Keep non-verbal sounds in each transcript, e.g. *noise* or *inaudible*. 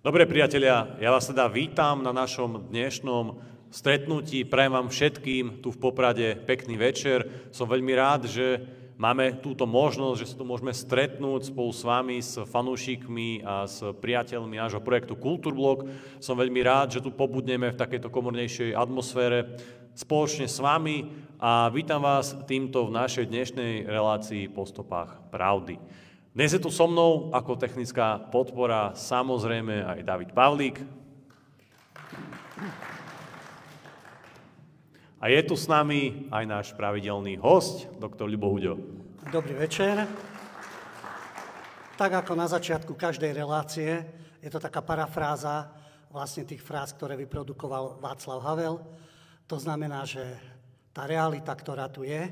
Dobre priatelia, ja vás teda vítam na našom dnešnom stretnutí. Prajem vám všetkým tu v Poprade pekný večer. Som veľmi rád, že máme túto možnosť, že sa tu môžeme stretnúť spolu s vami, s fanúšikmi a s priateľmi nášho projektu Kultúrblok. Som veľmi rád, že tu pobudneme v takejto komornejšej atmosfére spoločne s vami a vítam vás týmto v našej dnešnej relácii po stopách pravdy. Dnes je tu so mnou ako technická podpora samozrejme aj David Pavlík. A je tu s nami aj náš pravidelný host, doktor Ľubo Huďo. Dobrý večer. Tak ako na začiatku každej relácie, je to taká parafráza vlastne tých fráz, ktoré vyprodukoval Václav Havel. To znamená, že tá realita, ktorá tu je,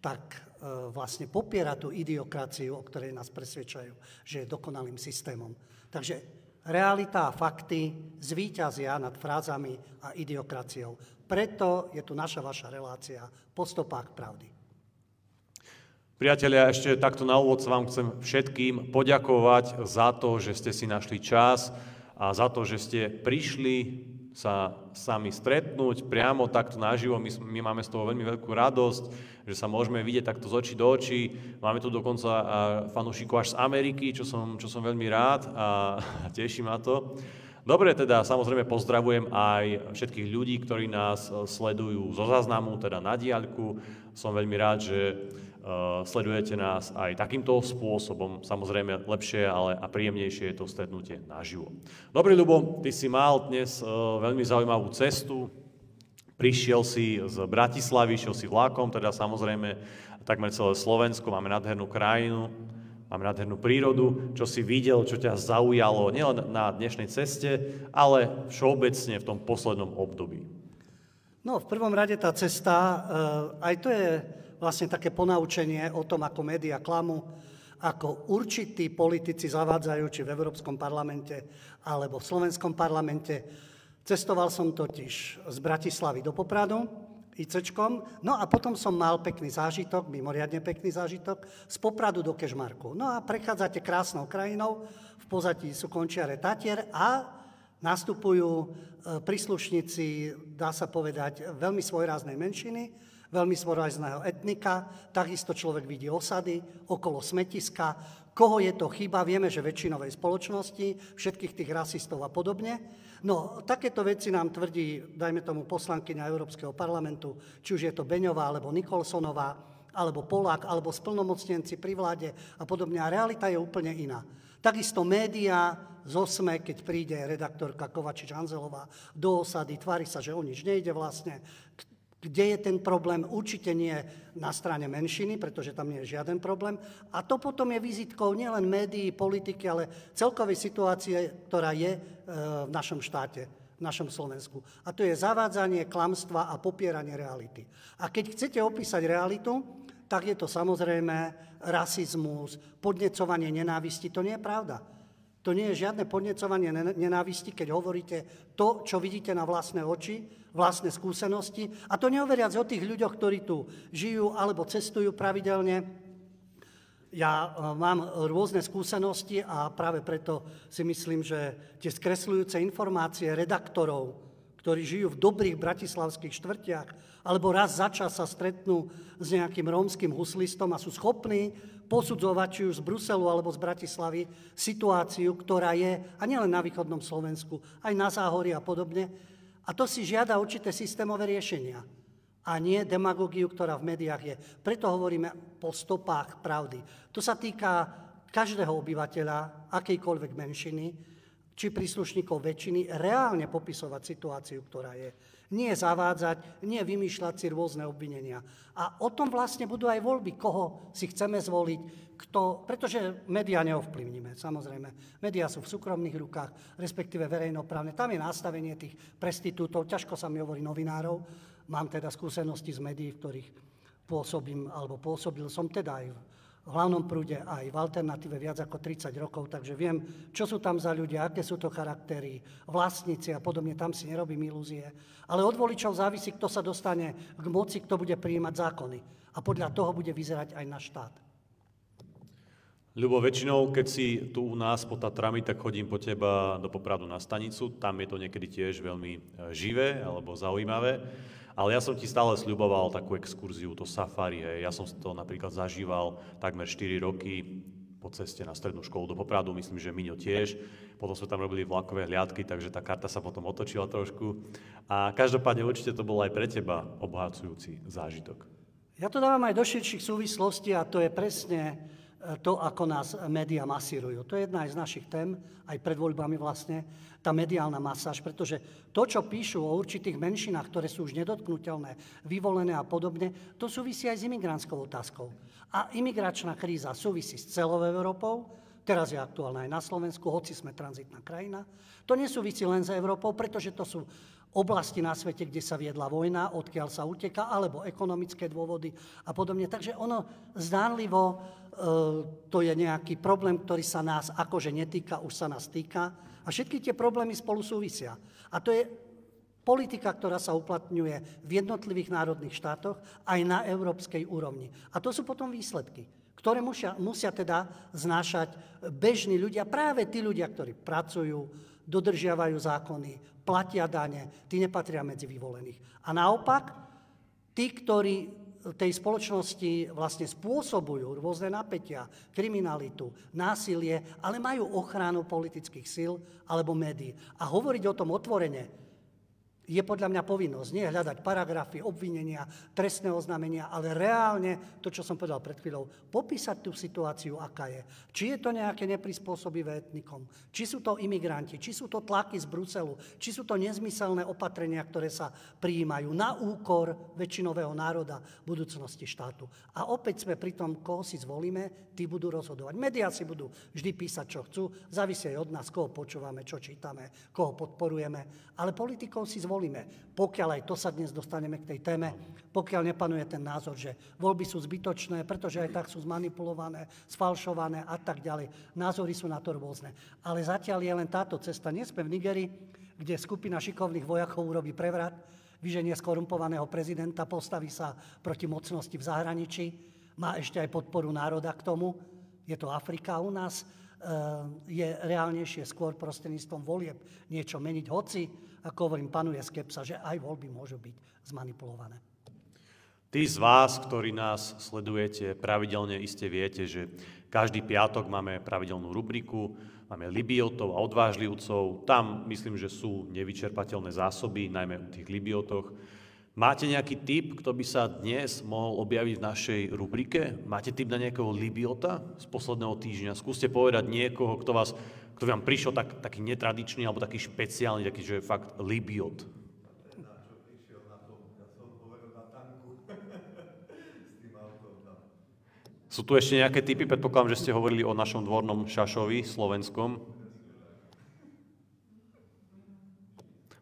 tak vlastne popiera tú idiokraciu, o ktorej nás presvedčajú, že je dokonalým systémom. Takže realita a fakty zvíťazia nad frázami a idiokraciou. Preto je tu naša vaša relácia po stopách pravdy. Priatelia, ešte takto na úvod vám chcem všetkým poďakovať za to, že ste si našli čas a za to, že ste prišli sa sami stretnúť priamo takto naživo. My, my máme z toho veľmi veľkú radosť, že sa môžeme vidieť takto z očí do očí. Máme tu dokonca fanúšikov až z Ameriky, čo som, čo som veľmi rád a teší ma to. Dobre, teda samozrejme pozdravujem aj všetkých ľudí, ktorí nás sledujú zo záznamu, teda na diaľku. Som veľmi rád, že sledujete nás aj takýmto spôsobom. Samozrejme, lepšie ale a príjemnejšie je to stretnutie naživo. Dobrý, Ľubo, ty si mal dnes eh, veľmi zaujímavú cestu. Prišiel si z Bratislavy, šiel si vlákom, teda samozrejme takmer celé Slovensko, máme nádhernú krajinu, máme nádhernú prírodu, čo si videl, čo ťa zaujalo nielen na dnešnej ceste, ale všeobecne v tom poslednom období. No, v prvom rade tá cesta, eh, aj to je vlastne také ponaučenie o tom, ako média klamu, ako určití politici zavádzajú, či v Európskom parlamente, alebo v Slovenskom parlamente. Cestoval som totiž z Bratislavy do Popradu, ICčkom, no a potom som mal pekný zážitok, mimoriadne pekný zážitok, z Popradu do Kežmarku. No a prechádzate krásnou krajinou, v pozadí sú končiare Tatier a nastupujú e, príslušníci, dá sa povedať, veľmi svojráznej menšiny, veľmi svojrázneho etnika, takisto človek vidí osady, okolo smetiska, koho je to chyba, vieme, že väčšinovej spoločnosti, všetkých tých rasistov a podobne. No, takéto veci nám tvrdí, dajme tomu, poslankyňa Európskeho parlamentu, či už je to Beňová, alebo Nikolsonová, alebo Polák, alebo splnomocnenci pri vláde a podobne. A realita je úplne iná. Takisto médiá z osme, keď príde redaktorka Kovačič-Hanzelová do osady, tvári sa, že o nič nejde vlastne, kde je ten problém? Určite nie na strane menšiny, pretože tam nie je žiaden problém. A to potom je vizitkou nielen médií, politiky, ale celkovej situácie, ktorá je e, v našom štáte, v našom Slovensku. A to je zavádzanie klamstva a popieranie reality. A keď chcete opísať realitu, tak je to samozrejme rasizmus, podnecovanie nenávisti. To nie je pravda. To nie je žiadne podnecovanie nenávisti, keď hovoríte to, čo vidíte na vlastné oči, vlastné skúsenosti. A to neoveriac o tých ľuďoch, ktorí tu žijú alebo cestujú pravidelne. Ja e, mám rôzne skúsenosti a práve preto si myslím, že tie skresľujúce informácie redaktorov, ktorí žijú v dobrých bratislavských štvrtiach, alebo raz za čas sa stretnú s nejakým rómskym huslistom a sú schopní posudzovať, či už z Bruselu alebo z Bratislavy, situáciu, ktorá je, a nielen na východnom Slovensku, aj na Záhorí a podobne. A to si žiada určité systémové riešenia a nie demagógiu, ktorá v médiách je. Preto hovoríme po stopách pravdy. To sa týka každého obyvateľa, akejkoľvek menšiny, či príslušníkov väčšiny, reálne popisovať situáciu, ktorá je. Nie zavádzať, nie vymýšľať si rôzne obvinenia. A o tom vlastne budú aj voľby, koho si chceme zvoliť, kto, pretože médiá neovplyvníme, samozrejme. Médiá sú v súkromných rukách, respektíve verejnoprávne. Tam je nastavenie tých prestitútov, ťažko sa mi hovorí novinárov. Mám teda skúsenosti z médií, v ktorých pôsobím, alebo pôsobil som teda aj v hlavnom prúde aj v alternatíve viac ako 30 rokov, takže viem, čo sú tam za ľudia, aké sú to charaktery, vlastníci a podobne, tam si nerobím ilúzie. Ale od voličov závisí, kto sa dostane k moci, kto bude prijímať zákony. A podľa toho bude vyzerať aj náš štát. Ľubo, väčšinou, keď si tu u nás pod Tatrami, tak chodím po teba do Popradu na stanicu. Tam je to niekedy tiež veľmi e, živé alebo zaujímavé. Ale ja som ti stále sľuboval takú exkurziu, to safari. Hej. Ja som to napríklad zažíval takmer 4 roky po ceste na strednú školu do Popradu, myslím, že Miňo tiež. Potom sme tam robili vlakové hliadky, takže tá karta sa potom otočila trošku. A každopádne určite to bol aj pre teba obohacujúci zážitok. Ja to dávam aj do širších súvislostí a to je presne to, ako nás médiá masírujú. To je jedna z našich tém, aj pred voľbami vlastne, tá mediálna masáž, pretože to, čo píšu o určitých menšinách, ktoré sú už nedotknutelné, vyvolené a podobne, to súvisí aj s imigrantskou otázkou. A imigračná kríza súvisí s celou Európou, teraz je aktuálna aj na Slovensku, hoci sme tranzitná krajina. To nesúvisí len s Európou, pretože to sú oblasti na svete, kde sa viedla vojna, odkiaľ sa uteka, alebo ekonomické dôvody a podobne. Takže ono zdánlivo, e, to je nejaký problém, ktorý sa nás akože netýka, už sa nás týka. A všetky tie problémy spolu súvisia. A to je politika, ktorá sa uplatňuje v jednotlivých národných štátoch aj na európskej úrovni. A to sú potom výsledky, ktoré musia, musia teda znášať bežní ľudia, práve tí ľudia, ktorí pracujú, dodržiavajú zákony, platia dane, tí nepatria medzi vyvolených. A naopak, tí, ktorí tej spoločnosti vlastne spôsobujú rôzne napätia, kriminalitu, násilie, ale majú ochranu politických síl alebo médií. A hovoriť o tom otvorene, je podľa mňa povinnosť nie hľadať paragrafy, obvinenia, trestné oznámenia, ale reálne, to, čo som povedal pred chvíľou, popísať tú situáciu, aká je. Či je to nejaké neprispôsobivé etnikom, či sú to imigranti, či sú to tlaky z Bruselu, či sú to nezmyselné opatrenia, ktoré sa prijímajú na úkor väčšinového národa budúcnosti štátu. A opäť sme pri tom, koho si zvolíme, tí budú rozhodovať. Média si budú vždy písať, čo chcú, závisí aj od nás, koho počúvame, čo čítame, koho podporujeme, ale politikov si zvolíme volíme. Pokiaľ aj to sa dnes dostaneme k tej téme, pokiaľ nepanuje ten názor, že voľby sú zbytočné, pretože aj tak sú zmanipulované, sfalšované a tak ďalej. Názory sú na to rôzne. Ale zatiaľ je len táto cesta. Nie sme v Nigerii, kde skupina šikovných vojakov urobí prevrat, vyženie skorumpovaného prezidenta, postaví sa proti mocnosti v zahraničí, má ešte aj podporu národa k tomu. Je to Afrika u nás, je reálnejšie skôr prostredníctvom volieb niečo meniť, hoci ako hovorím, panuje skepsa, že aj voľby môžu byť zmanipulované. Tí z vás, ktorí nás sledujete, pravidelne iste viete, že každý piatok máme pravidelnú rubriku, máme Libiotov a odvážlivcov. Tam myslím, že sú nevyčerpateľné zásoby, najmä u tých Libiotoch. Máte nejaký tip, kto by sa dnes mohol objaviť v našej rubrike? Máte tip na nejakého Libiota z posledného týždňa? Skúste povedať niekoho, kto vás ktorý vám prišiel tak, taký netradičný alebo taký špeciálny, taký, že je fakt libiot? Sú tu ešte nejaké typy? Predpokladám, že ste hovorili o našom dvornom Šašovi, slovenskom.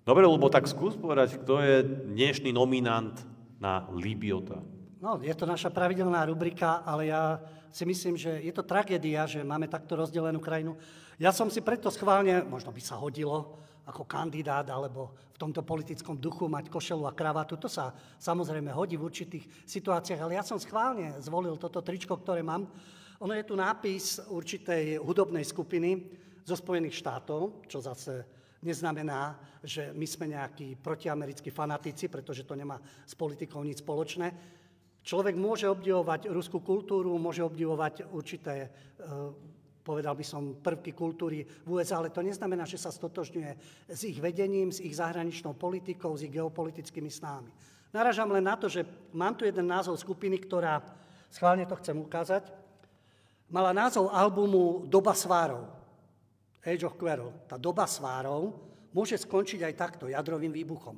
Dobre, lebo tak skús povedať, kto je dnešný nominant na Libiota. No, je to naša pravidelná rubrika, ale ja si myslím, že je to tragédia, že máme takto rozdelenú krajinu. Ja som si preto schválne, možno by sa hodilo ako kandidát alebo v tomto politickom duchu mať košelu a kravatu. To sa samozrejme hodí v určitých situáciách, ale ja som schválne zvolil toto tričko, ktoré mám. Ono je tu nápis určitej hudobnej skupiny zo Spojených štátov, čo zase neznamená, že my sme nejakí protiamerickí fanatici, pretože to nemá s politikou nič spoločné. Človek môže obdivovať ruskú kultúru, môže obdivovať určité, e, povedal by som, prvky kultúry v USA, ale to neznamená, že sa stotožňuje s ich vedením, s ich zahraničnou politikou, s ich geopolitickými snahami. Naražam len na to, že mám tu jeden názov skupiny, ktorá, schválne to chcem ukázať, mala názov albumu Doba svárov, Age of Quarrel. Tá doba svárov môže skončiť aj takto, jadrovým výbuchom.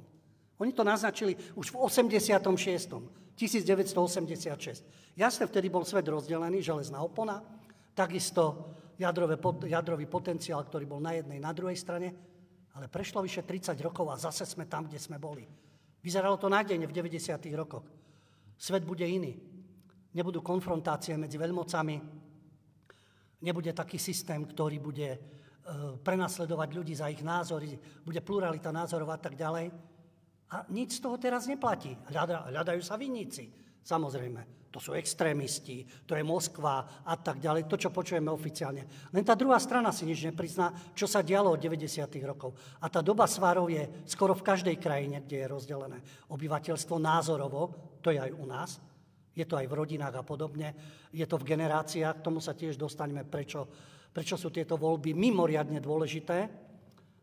Oni to naznačili už v 86. 1986. Jasne, vtedy bol svet rozdelený, železná opona, takisto jadrové, jadrový potenciál, ktorý bol na jednej, na druhej strane, ale prešlo vyše 30 rokov a zase sme tam, kde sme boli. Vyzeralo to nádejne v 90. rokoch. Svet bude iný. Nebudú konfrontácie medzi veľmocami, nebude taký systém, ktorý bude prenasledovať ľudí za ich názory, bude pluralita názorov a tak ďalej. A nič z toho teraz neplatí. Hľada, hľadajú sa vinníci. Samozrejme, to sú extrémisti, to je Moskva a tak ďalej, to, čo počujeme oficiálne. Len tá druhá strana si nič neprizná, čo sa dialo od 90. rokov. A tá doba svarov je skoro v každej krajine, kde je rozdelené obyvateľstvo názorovo, to je aj u nás, je to aj v rodinách a podobne, je to v generáciách, k tomu sa tiež dostaneme, prečo, prečo sú tieto voľby mimoriadne dôležité,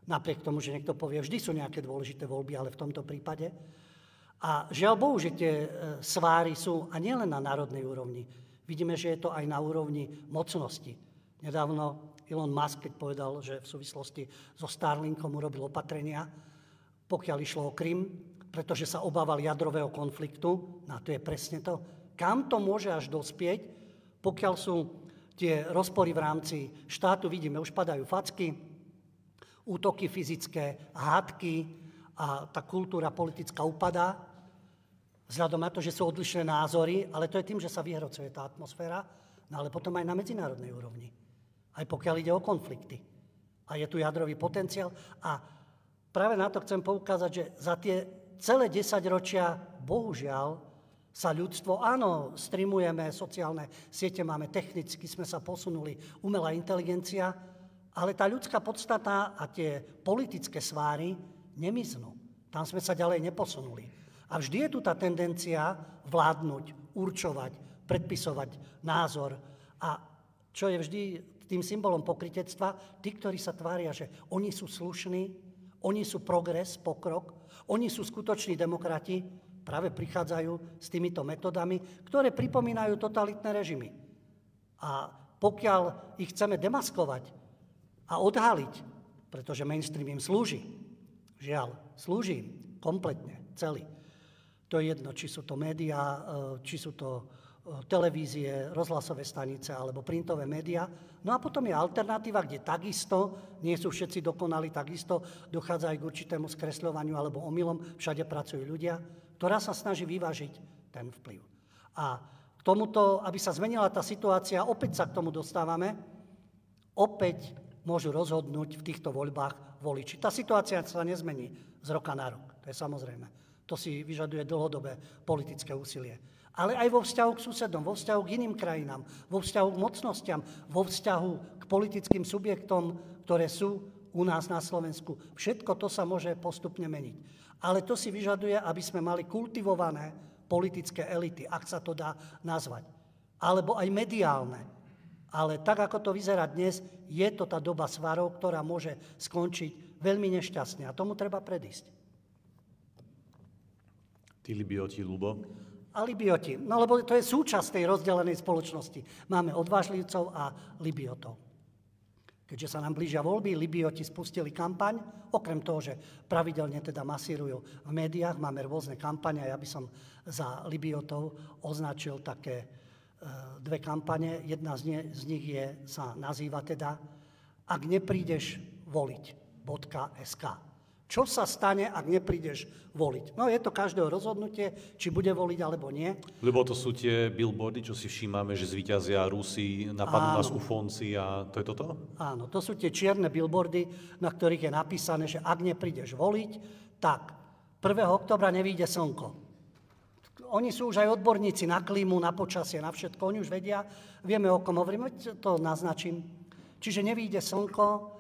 napriek tomu, že niekto povie, vždy sú nejaké dôležité voľby, ale v tomto prípade. A žiaľ Bohu, že tie e, sváry sú a nielen na národnej úrovni. Vidíme, že je to aj na úrovni mocnosti. Nedávno Elon Musk, keď povedal, že v súvislosti so Starlinkom urobil opatrenia, pokiaľ išlo o Krym, pretože sa obával jadrového konfliktu, no a to je presne to, kam to môže až dospieť, pokiaľ sú tie rozpory v rámci štátu, vidíme, už padajú facky, útoky fyzické, hádky a tá kultúra politická upadá, vzhľadom na to, že sú odlišné názory, ale to je tým, že sa vyhrocuje tá atmosféra, no ale potom aj na medzinárodnej úrovni. Aj pokiaľ ide o konflikty. A je tu jadrový potenciál. A práve na to chcem poukázať, že za tie celé 10 ročia, bohužiaľ, sa ľudstvo, áno, streamujeme, sociálne siete máme, technicky sme sa posunuli, umelá inteligencia, ale tá ľudská podstata a tie politické sváry nemiznú. Tam sme sa ďalej neposunuli. A vždy je tu tá tendencia vládnuť, určovať, predpisovať názor. A čo je vždy tým symbolom pokritectva, tí, ktorí sa tvária, že oni sú slušní, oni sú progres, pokrok, oni sú skutoční demokrati, práve prichádzajú s týmito metodami, ktoré pripomínajú totalitné režimy. A pokiaľ ich chceme demaskovať a odhaliť, pretože mainstream im slúži, žiaľ, slúži im kompletne, celý. To je jedno, či sú to médiá, e, či sú to e, televízie, rozhlasové stanice alebo printové médiá. No a potom je alternatíva, kde takisto, nie sú všetci dokonali, takisto dochádza aj k určitému skresľovaniu alebo omylom, všade pracujú ľudia ktorá sa snaží vyvážiť ten vplyv. A k tomuto, aby sa zmenila tá situácia, opäť sa k tomu dostávame, opäť môžu rozhodnúť v týchto voľbách voliči. Tá situácia sa nezmení z roka na rok, to je samozrejme. To si vyžaduje dlhodobé politické úsilie. Ale aj vo vzťahu k susedom, vo vzťahu k iným krajinám, vo vzťahu k mocnostiam, vo vzťahu k politickým subjektom, ktoré sú u nás na Slovensku. Všetko to sa môže postupne meniť. Ale to si vyžaduje, aby sme mali kultivované politické elity, ak sa to dá nazvať. Alebo aj mediálne. Ale tak, ako to vyzerá dnes, je to tá doba svarov, ktorá môže skončiť veľmi nešťastne. A tomu treba predísť. Tí libioti, Lubo? A libioti. No lebo to je súčasť tej rozdelenej spoločnosti. Máme odvážlivcov a libiotov. Keďže sa nám blížia voľby, Libioti spustili kampaň, okrem toho, že pravidelne teda masírujú v médiách, máme rôzne kampane a ja by som za Libiotov označil také e, dve kampane. Jedna z, ne, z nich je, sa nazýva teda Ak neprídeš voliť, .sk. Čo sa stane, ak neprídeš voliť? No je to každého rozhodnutie, či bude voliť alebo nie. Lebo to sú tie billboardy, čo si všímame, že zvíťazia Rusi, napadnú nás ufonci a to je toto? Áno, to sú tie čierne billboardy, na ktorých je napísané, že ak neprídeš voliť, tak 1. oktobra nevíde slnko. Oni sú už aj odborníci na klímu, na počasie, na všetko. Oni už vedia, vieme o kom hovoríme, to naznačím. Čiže nevíde slnko,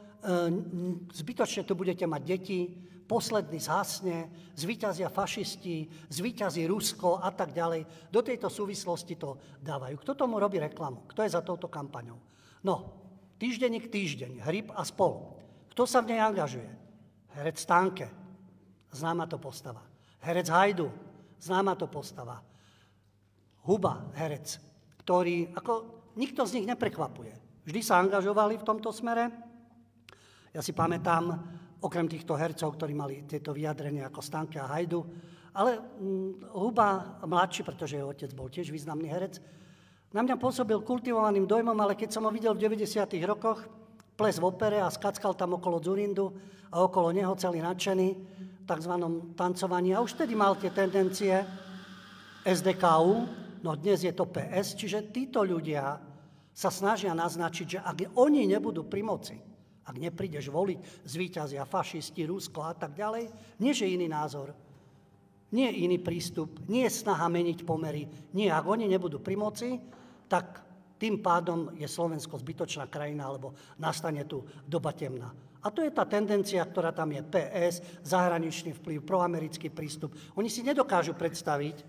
zbytočne tu budete mať deti, posledný zhasne, zvíťazia fašisti, zvíťazí Rusko a tak ďalej. Do tejto súvislosti to dávajú. Kto tomu robí reklamu? Kto je za touto kampaňou? No, týždenník týždeň, hryb a spol. Kto sa v nej angažuje? Herec Stánke, známa to postava. Herec Hajdu, známa to postava. Huba, herec, ktorý, ako nikto z nich neprekvapuje. Vždy sa angažovali v tomto smere, ja si pamätám, okrem týchto hercov, ktorí mali tieto vyjadrenia ako Stanke a Hajdu, ale hm, Huba mladší, pretože jeho otec bol tiež významný herec, na mňa pôsobil kultivovaným dojmom, ale keď som ho videl v 90. rokoch, ples v opere a skackal tam okolo Zurindu a okolo neho celý nadšený tzv. tancovaní. A už tedy mal tie tendencie SDKU, no dnes je to PS, čiže títo ľudia sa snažia naznačiť, že ak oni nebudú pri moci, ak neprídeš voliť, zvíťazia fašisti, Rusko a tak ďalej. Nie, že iný názor. nie iný prístup, nie snaha meniť pomery. Nie, ak oni nebudú pri moci, tak tým pádom je Slovensko zbytočná krajina, alebo nastane tu doba temná. A to je tá tendencia, ktorá tam je PS, zahraničný vplyv, proamerický prístup. Oni si nedokážu predstaviť,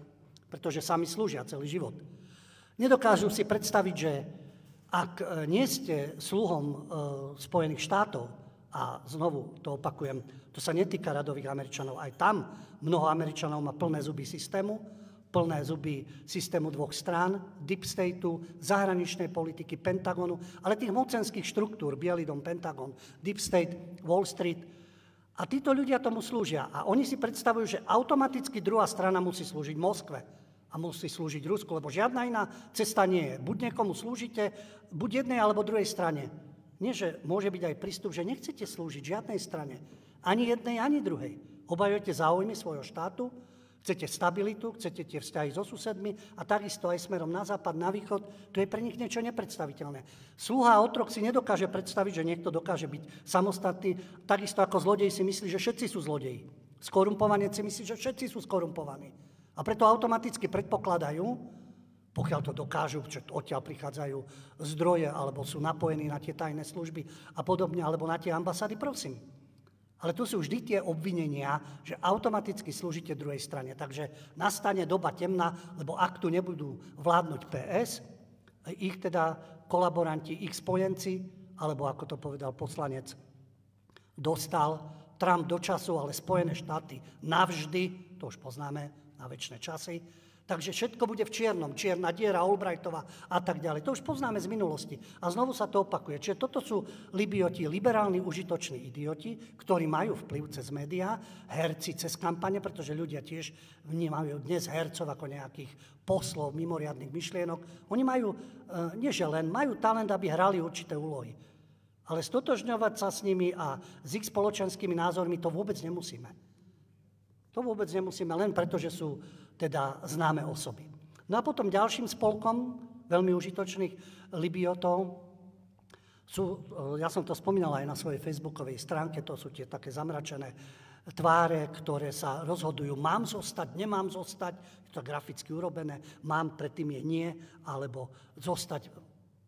pretože sami slúžia celý život, nedokážu si predstaviť, že ak e, nie ste sluhom e, Spojených štátov, a znovu to opakujem, to sa netýka radových Američanov, aj tam mnoho Američanov má plné zuby systému, plné zuby systému dvoch strán, deep stateu, zahraničnej politiky, Pentagonu, ale tých mocenských štruktúr, Bielý dom, Pentagon, deep state, Wall Street. A títo ľudia tomu slúžia. A oni si predstavujú, že automaticky druhá strana musí slúžiť Moskve a musí slúžiť Rusku, lebo žiadna iná cesta nie je. Buď niekomu slúžite, buď jednej alebo druhej strane. Nie, že môže byť aj prístup, že nechcete slúžiť žiadnej strane. Ani jednej, ani druhej. Obajujete záujmy svojho štátu, chcete stabilitu, chcete tie vzťahy so susedmi a takisto aj smerom na západ, na východ. To je pre nich niečo nepredstaviteľné. Sluha a otrok si nedokáže predstaviť, že niekto dokáže byť samostatný, takisto ako zlodej si myslí, že všetci sú zlodeji. Skorumpovanec si myslí, že všetci sú skorumpovaní. A preto automaticky predpokladajú, pokiaľ to dokážu, že odtiaľ prichádzajú zdroje alebo sú napojení na tie tajné služby a podobne, alebo na tie ambasády, prosím. Ale tu sú vždy tie obvinenia, že automaticky slúžite druhej strane. Takže nastane doba temná, lebo ak tu nebudú vládnuť PS, ich teda kolaboranti, ich spojenci, alebo ako to povedal poslanec, dostal Trump do času, ale Spojené štáty navždy, to už poznáme, na väčšie časy. Takže všetko bude v čiernom, čierna diera, Albrightová a tak ďalej. To už poznáme z minulosti. A znovu sa to opakuje. Čiže toto sú libioti, liberálni, užitoční idioti, ktorí majú vplyv cez médiá, herci cez kampane, pretože ľudia tiež vnímajú dnes hercov ako nejakých poslov, mimoriadných myšlienok. Oni majú, e, nie že len, majú talent, aby hrali určité úlohy. Ale stotožňovať sa s nimi a s ich spoločenskými názormi to vôbec nemusíme. To vôbec nemusíme, len preto, že sú teda známe osoby. No a potom ďalším spolkom veľmi užitočných libiotov sú, ja som to spomínal aj na svojej facebookovej stránke, to sú tie také zamračené tváre, ktoré sa rozhodujú, mám zostať, nemám zostať, je to graficky urobené, mám, predtým je nie, alebo zostať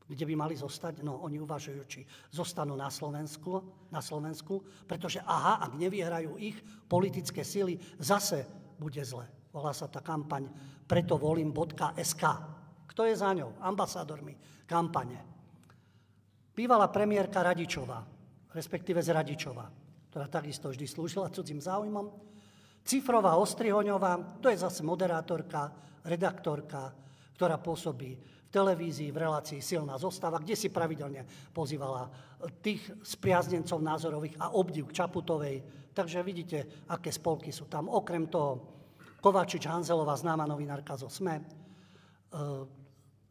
kde by mali zostať? No, oni uvažujú, či zostanú na Slovensku, na Slovensku, pretože aha, ak nevyhrajú ich politické síly, zase bude zle. Volá sa tá kampaň preto volím.sk. Kto je za ňou? Ambasádormi kampane. Bývalá premiérka Radičová, respektíve z Radičova, ktorá takisto vždy slúžila cudzím záujmom. Cifrová Ostrihoňová, to je zase moderátorka, redaktorka, ktorá pôsobí televízii, v relácii Silná zostava, kde si pravidelne pozývala tých spriaznencov názorových a obdiv k Čaputovej. Takže vidíte, aké spolky sú tam. Okrem toho Kovačič Hanzelová, známa novinárka zo SME, e,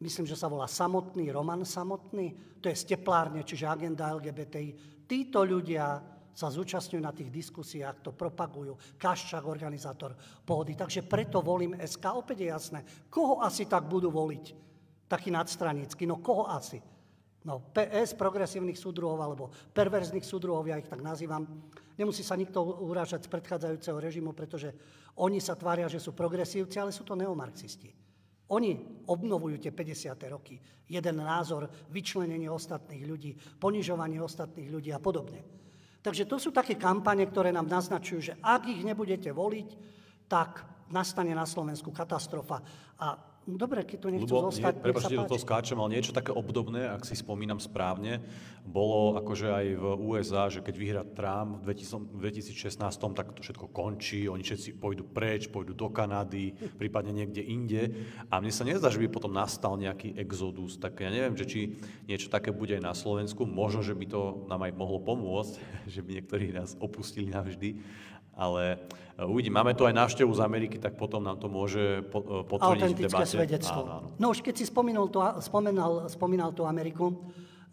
myslím, že sa volá Samotný, Roman Samotný, to je steplárne, čiže agenda LGBTI. Títo ľudia sa zúčastňujú na tých diskusiách, to propagujú. Kaščák, organizátor pohody. Takže preto volím SK. Opäť je jasné, koho asi tak budú voliť taký nadstranický. No koho asi? No PS, progresívnych súdruhov, alebo perverzných súdruhov, ja ich tak nazývam. Nemusí sa nikto urážať z predchádzajúceho režimu, pretože oni sa tvária, že sú progresívci, ale sú to neomarxisti. Oni obnovujú tie 50. roky. Jeden názor, vyčlenenie ostatných ľudí, ponižovanie ostatných ľudí a podobne. Takže to sú také kampane, ktoré nám naznačujú, že ak ich nebudete voliť, tak nastane na Slovensku katastrofa. A Dobre, keď to nechcú Lebo, zostať, nie, prepáčte, do toho skáčem, ale niečo také obdobné, ak si spomínam správne, bolo akože aj v USA, že keď vyhrá Trump v 2016, tak to všetko končí, oni všetci pôjdu preč, pôjdu do Kanady, prípadne niekde inde. A mne sa nezdá, že by potom nastal nejaký exodus, tak ja neviem, že či niečo také bude aj na Slovensku, možno, že by to nám aj mohlo pomôcť, *laughs* že by niektorí nás opustili navždy, ale e, uvidím, máme tu aj návštevu z Ameriky, tak potom nám to môže e, potvrdiť v debate. svedectvo. Áno, áno. No už keď si spomenul to, spomenal, spomínal tú Ameriku,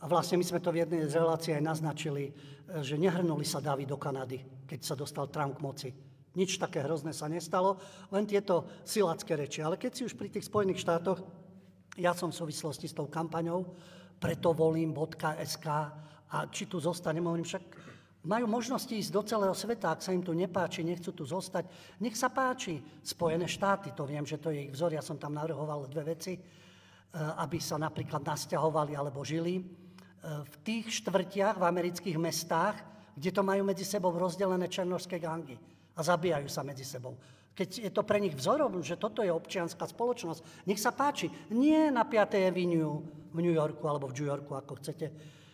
a vlastne my sme to v jednej z relácií aj naznačili, e, že nehrnuli sa Davy do Kanady, keď sa dostal Trump k moci. Nič také hrozné sa nestalo, len tieto silacké reči. Ale keď si už pri tých Spojených štátoch, ja som v súvislosti s tou kampaňou, preto volím.sk a či tu zostanem, hovorím však Majú možnosti ísť do celého sveta, ak sa im tu nepáči, nechcú tu zostať. Nech sa páči. Spojené štáty, to viem, že to je ich vzor, ja som tam navrhoval dve veci, e, aby sa napríklad nasťahovali alebo žili. E, v tých štvrtiach v amerických mestách, kde to majú medzi sebou rozdelené černožské gangy a zabíjajú sa medzi sebou. Keď je to pre nich vzorom, že toto je občianská spoločnosť, nech sa páči. Nie na 5. Avenue v New Yorku alebo v New Yorku, ako chcete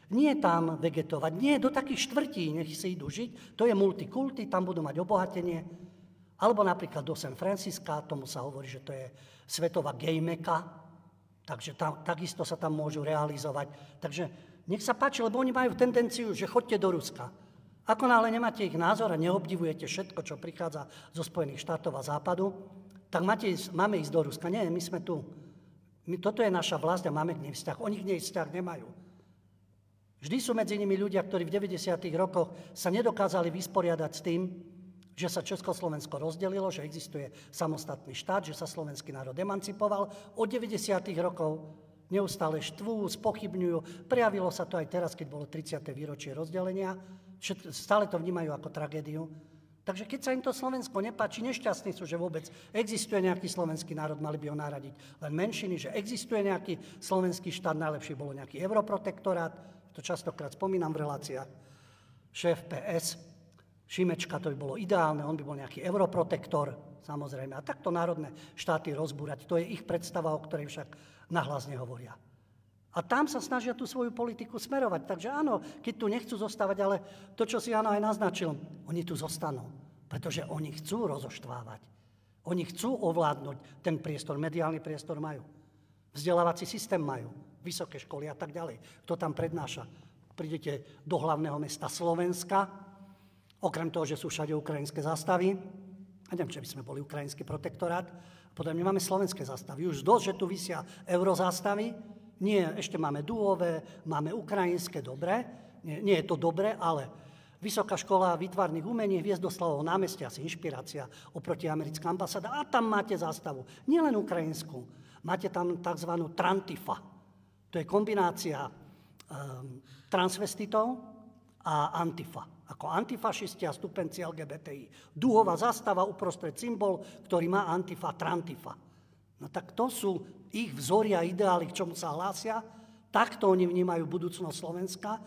nie tam vegetovať, nie do takých štvrtí, nech si idú žiť. To je multikulty, tam budú mať obohatenie. Alebo napríklad do San Francisca, tomu sa hovorí, že to je svetová gejmeka, takže tam, takisto sa tam môžu realizovať. Takže nech sa páči, lebo oni majú tendenciu, že chodte do Ruska. Ako náhle nemáte ich názor a neobdivujete všetko, čo prichádza zo Spojených štátov a západu, tak máte, máme ísť do Ruska. Nie, my sme tu. My, toto je naša vlast a máme k nej vzťah. Oni k nej vzťah nemajú. Vždy sú medzi nimi ľudia, ktorí v 90. rokoch sa nedokázali vysporiadať s tým, že sa Československo rozdelilo, že existuje samostatný štát, že sa slovenský národ emancipoval. Od 90. rokov neustále štvú, spochybňujú. Prejavilo sa to aj teraz, keď bolo 30. výročie rozdelenia. Stále to vnímajú ako tragédiu. Takže keď sa im to Slovensko nepáči, nešťastní sú, že vôbec existuje nejaký slovenský národ, mali by ho nahradiť len menšiny, že existuje nejaký slovenský štát, najlepšie bolo nejaký europrotektorát, to častokrát spomínam v reláciách, šéf PS, Šimečka, to by bolo ideálne, on by bol nejaký europrotektor, samozrejme. A takto národné štáty rozbúrať, to je ich predstava, o ktorej však nahlas nehovoria. A tam sa snažia tú svoju politiku smerovať. Takže áno, keď tu nechcú zostávať, ale to, čo si Jano aj naznačil, oni tu zostanú, pretože oni chcú rozoštvávať. Oni chcú ovládnuť ten priestor, mediálny priestor majú. Vzdelávací systém majú vysoké školy a tak ďalej. Kto tam prednáša? Prídete do hlavného mesta Slovenska, okrem toho, že sú všade ukrajinské zástavy, a neviem, či by sme boli ukrajinský protektorát, potom my máme slovenské zástavy. Už dosť, že tu vysia eurozástavy, nie, ešte máme duové, máme ukrajinské, dobre, nie, nie je to dobre, ale Vysoká škola výtvarných umení, Hviezdoslavov námestia, asi inšpirácia oproti americká ambasáda. A tam máte zástavu. Nielen ukrajinskú. Máte tam tzv. Trantifa. To je kombinácia um, transvestitov a antifa. Ako antifašisti a stupenci LGBTI. Duhová zastava uprostred symbol, ktorý má antifa, trantifa. No tak to sú ich vzory a ideály, k čomu sa hlásia. Takto oni vnímajú budúcnosť Slovenska.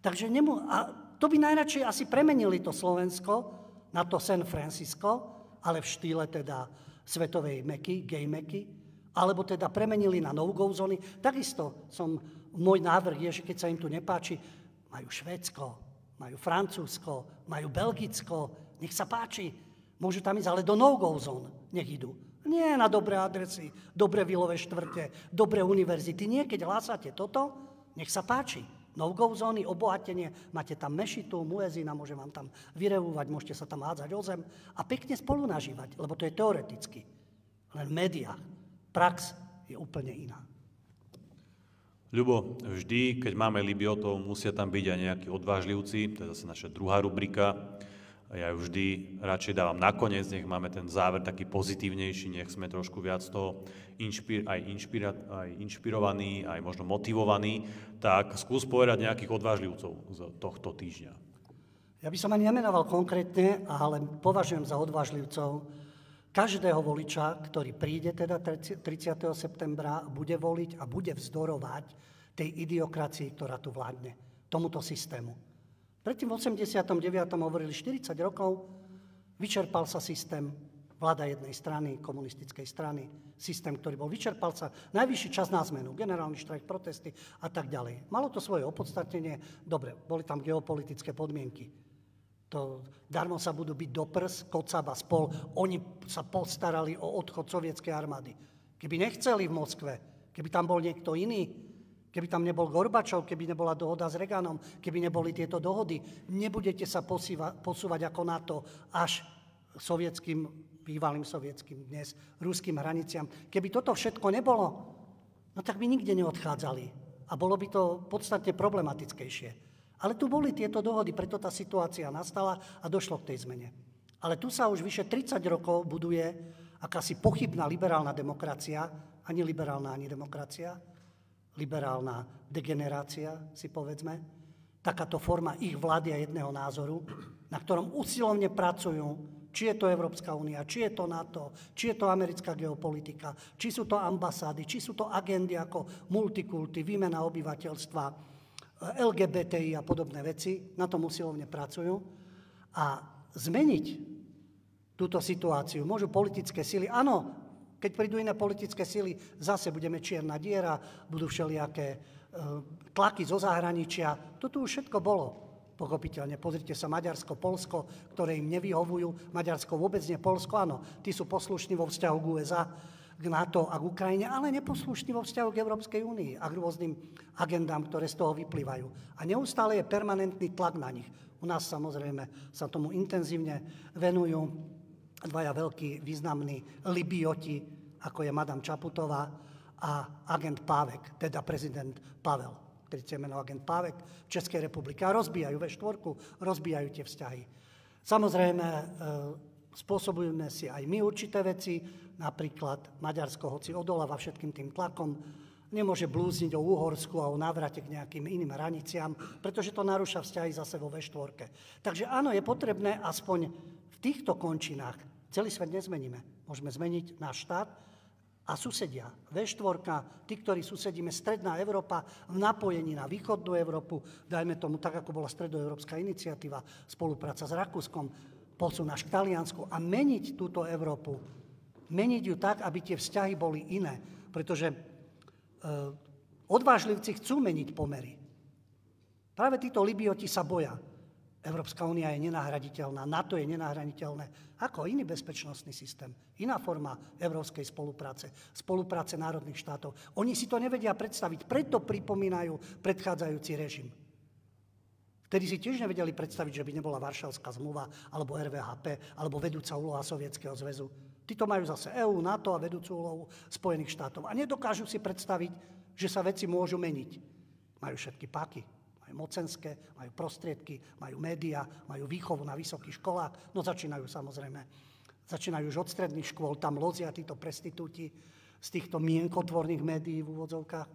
Takže nemu, a to by najradšej asi premenili to Slovensko na to San Francisco, ale v štýle teda svetovej meky, gay meky, alebo teda premenili na no-go zóny. Takisto som, môj návrh je, že keď sa im tu nepáči, majú Švédsko, majú Francúzsko, majú Belgicko, nech sa páči. Môžu tam ísť ale do no-go zón, nech idú. Nie na dobré adresy, dobré vilové štvrte, dobré univerzity. Nie, keď hlásate toto, nech sa páči. No-go zóny, obohatenie, máte tam mešitu, muezina, môže vám tam vyrevúvať, môžete sa tam hádzať o zem a pekne spolu nažívať, lebo to je teoreticky. Len v médiách. Prax je úplne iná. Ľubo, vždy, keď máme Libiotov, musia tam byť aj nejakí odvážlivci, to je zase naša druhá rubrika. Ja ju vždy radšej dávam nakoniec, nech máme ten záver taký pozitívnejší, nech sme trošku viac toho inšpir, aj, inšpira, aj inšpirovaní, aj možno motivovaní. Tak skús povedať nejakých odvážlivcov z tohto týždňa. Ja by som ani nemenoval konkrétne, ale považujem za odvážlivcov každého voliča, ktorý príde teda 30. septembra, bude voliť a bude vzdorovať tej idiokracii, ktorá tu vládne, tomuto systému. Predtým v 89. hovorili 40 rokov, vyčerpal sa systém, vláda jednej strany, komunistickej strany, systém, ktorý bol, vyčerpal sa, najvyšší čas na zmenu, generálny štrajk, protesty a tak ďalej. Malo to svoje opodstatnenie, dobre, boli tam geopolitické podmienky, to, darmo sa budú byť do prs, Kocab a spol. Oni sa postarali o odchod sovietskej armády. Keby nechceli v Moskve, keby tam bol niekto iný, keby tam nebol Gorbačov, keby nebola dohoda s Reganom, keby neboli tieto dohody, nebudete sa posýva, posúvať ako NATO až sovietským, bývalým sovietským dnes, ruským hraniciam. Keby toto všetko nebolo, no tak by nikde neodchádzali. A bolo by to podstatne problematickejšie. Ale tu boli tieto dohody, preto tá situácia nastala a došlo k tej zmene. Ale tu sa už vyše 30 rokov buduje akási pochybná liberálna demokracia, ani liberálna, ani demokracia, liberálna degenerácia, si povedzme, takáto forma ich vlády a jedného názoru, na ktorom usilovne pracujú či je to Európska únia, či je to NATO, či je to americká geopolitika, či sú to ambasády, či sú to agendy ako multikulty, výmena obyvateľstva, LGBTI a podobné veci, na tom usilovne pracujú. A zmeniť túto situáciu môžu politické sily. Áno, keď prídu iné politické sily, zase budeme čierna diera, budú všelijaké E, tlaky zo zahraničia. Toto už všetko bolo, pochopiteľne. Pozrite sa Maďarsko, Polsko, ktoré im nevyhovujú. Maďarsko vôbec nie, Polsko áno. Tí sú poslušní vo vzťahu k USA, k NATO a k Ukrajine, ale neposlušní vo vzťahu k Európskej únii a k rôznym agendám, ktoré z toho vyplývajú. A neustále je permanentný tlak na nich. U nás samozrejme sa tomu intenzívne venujú dvaja veľkí významní libioti, ako je Madame Čaputová, a agent Pávek, teda prezident Pavel, ktorý sa meno agent Pávek v Českej republike. A rozbijajú ve štvorku, rozbijajú tie vzťahy. Samozrejme, e, spôsobujeme si aj my určité veci, napríklad Maďarsko, hoci odoláva všetkým tým tlakom, nemôže blúzniť o Uhorsku a o návrate k nejakým iným hraniciam, pretože to narúša vzťahy zase vo V4. Takže áno, je potrebné aspoň v týchto končinách, celý svet nezmeníme. Môžeme zmeniť náš štát, a susedia. V4, tí, ktorí susedíme, stredná Európa v napojení na východnú Európu, dajme tomu tak, ako bola stredoeurópska iniciatíva, spolupráca s Rakúskom, posun až k Taliansku a meniť túto Európu, meniť ju tak, aby tie vzťahy boli iné. Pretože e, odvážlivci chcú meniť pomery. Práve títo Libioti sa boja. Európska únia je nenahraditeľná, NATO je nenahraditeľné. Ako iný bezpečnostný systém, iná forma európskej spolupráce, spolupráce národných štátov. Oni si to nevedia predstaviť, preto pripomínajú predchádzajúci režim. Vtedy si tiež nevedeli predstaviť, že by nebola Varšavská zmluva, alebo RVHP, alebo vedúca úloha Sovietskeho zväzu. Títo majú zase EÚ, NATO a vedúcu úlohu Spojených štátov. A nedokážu si predstaviť, že sa veci môžu meniť. Majú všetky páky, majú mocenské, majú prostriedky, majú média, majú výchovu na vysokých školách. No začínajú samozrejme, začínajú už od stredných škôl, tam lozia títo prestitúti z týchto mienkotvorných médií v úvodzovkách.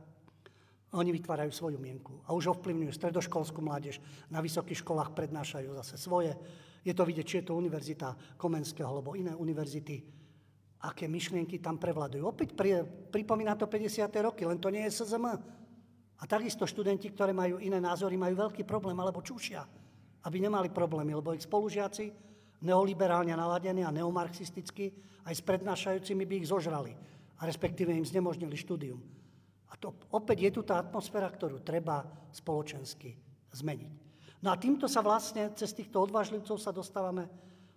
Oni vytvárajú svoju mienku a už ovplyvňujú stredoškolskú mládež. Na vysokých školách prednášajú zase svoje. Je to vidieť, či je to univerzita Komenského alebo iné univerzity, aké myšlienky tam prevladujú. Opäť pri, pripomína to 50. roky, len to nie je SZM. A takisto študenti, ktoré majú iné názory, majú veľký problém, alebo čušia, aby nemali problémy, lebo ich spolužiaci, neoliberálne naladení a neomarxisticky, aj s prednášajúcimi by ich zožrali a respektíve im znemožnili štúdium. A to opäť je tu tá atmosféra, ktorú treba spoločensky zmeniť. No a týmto sa vlastne cez týchto odvážlivcov sa dostávame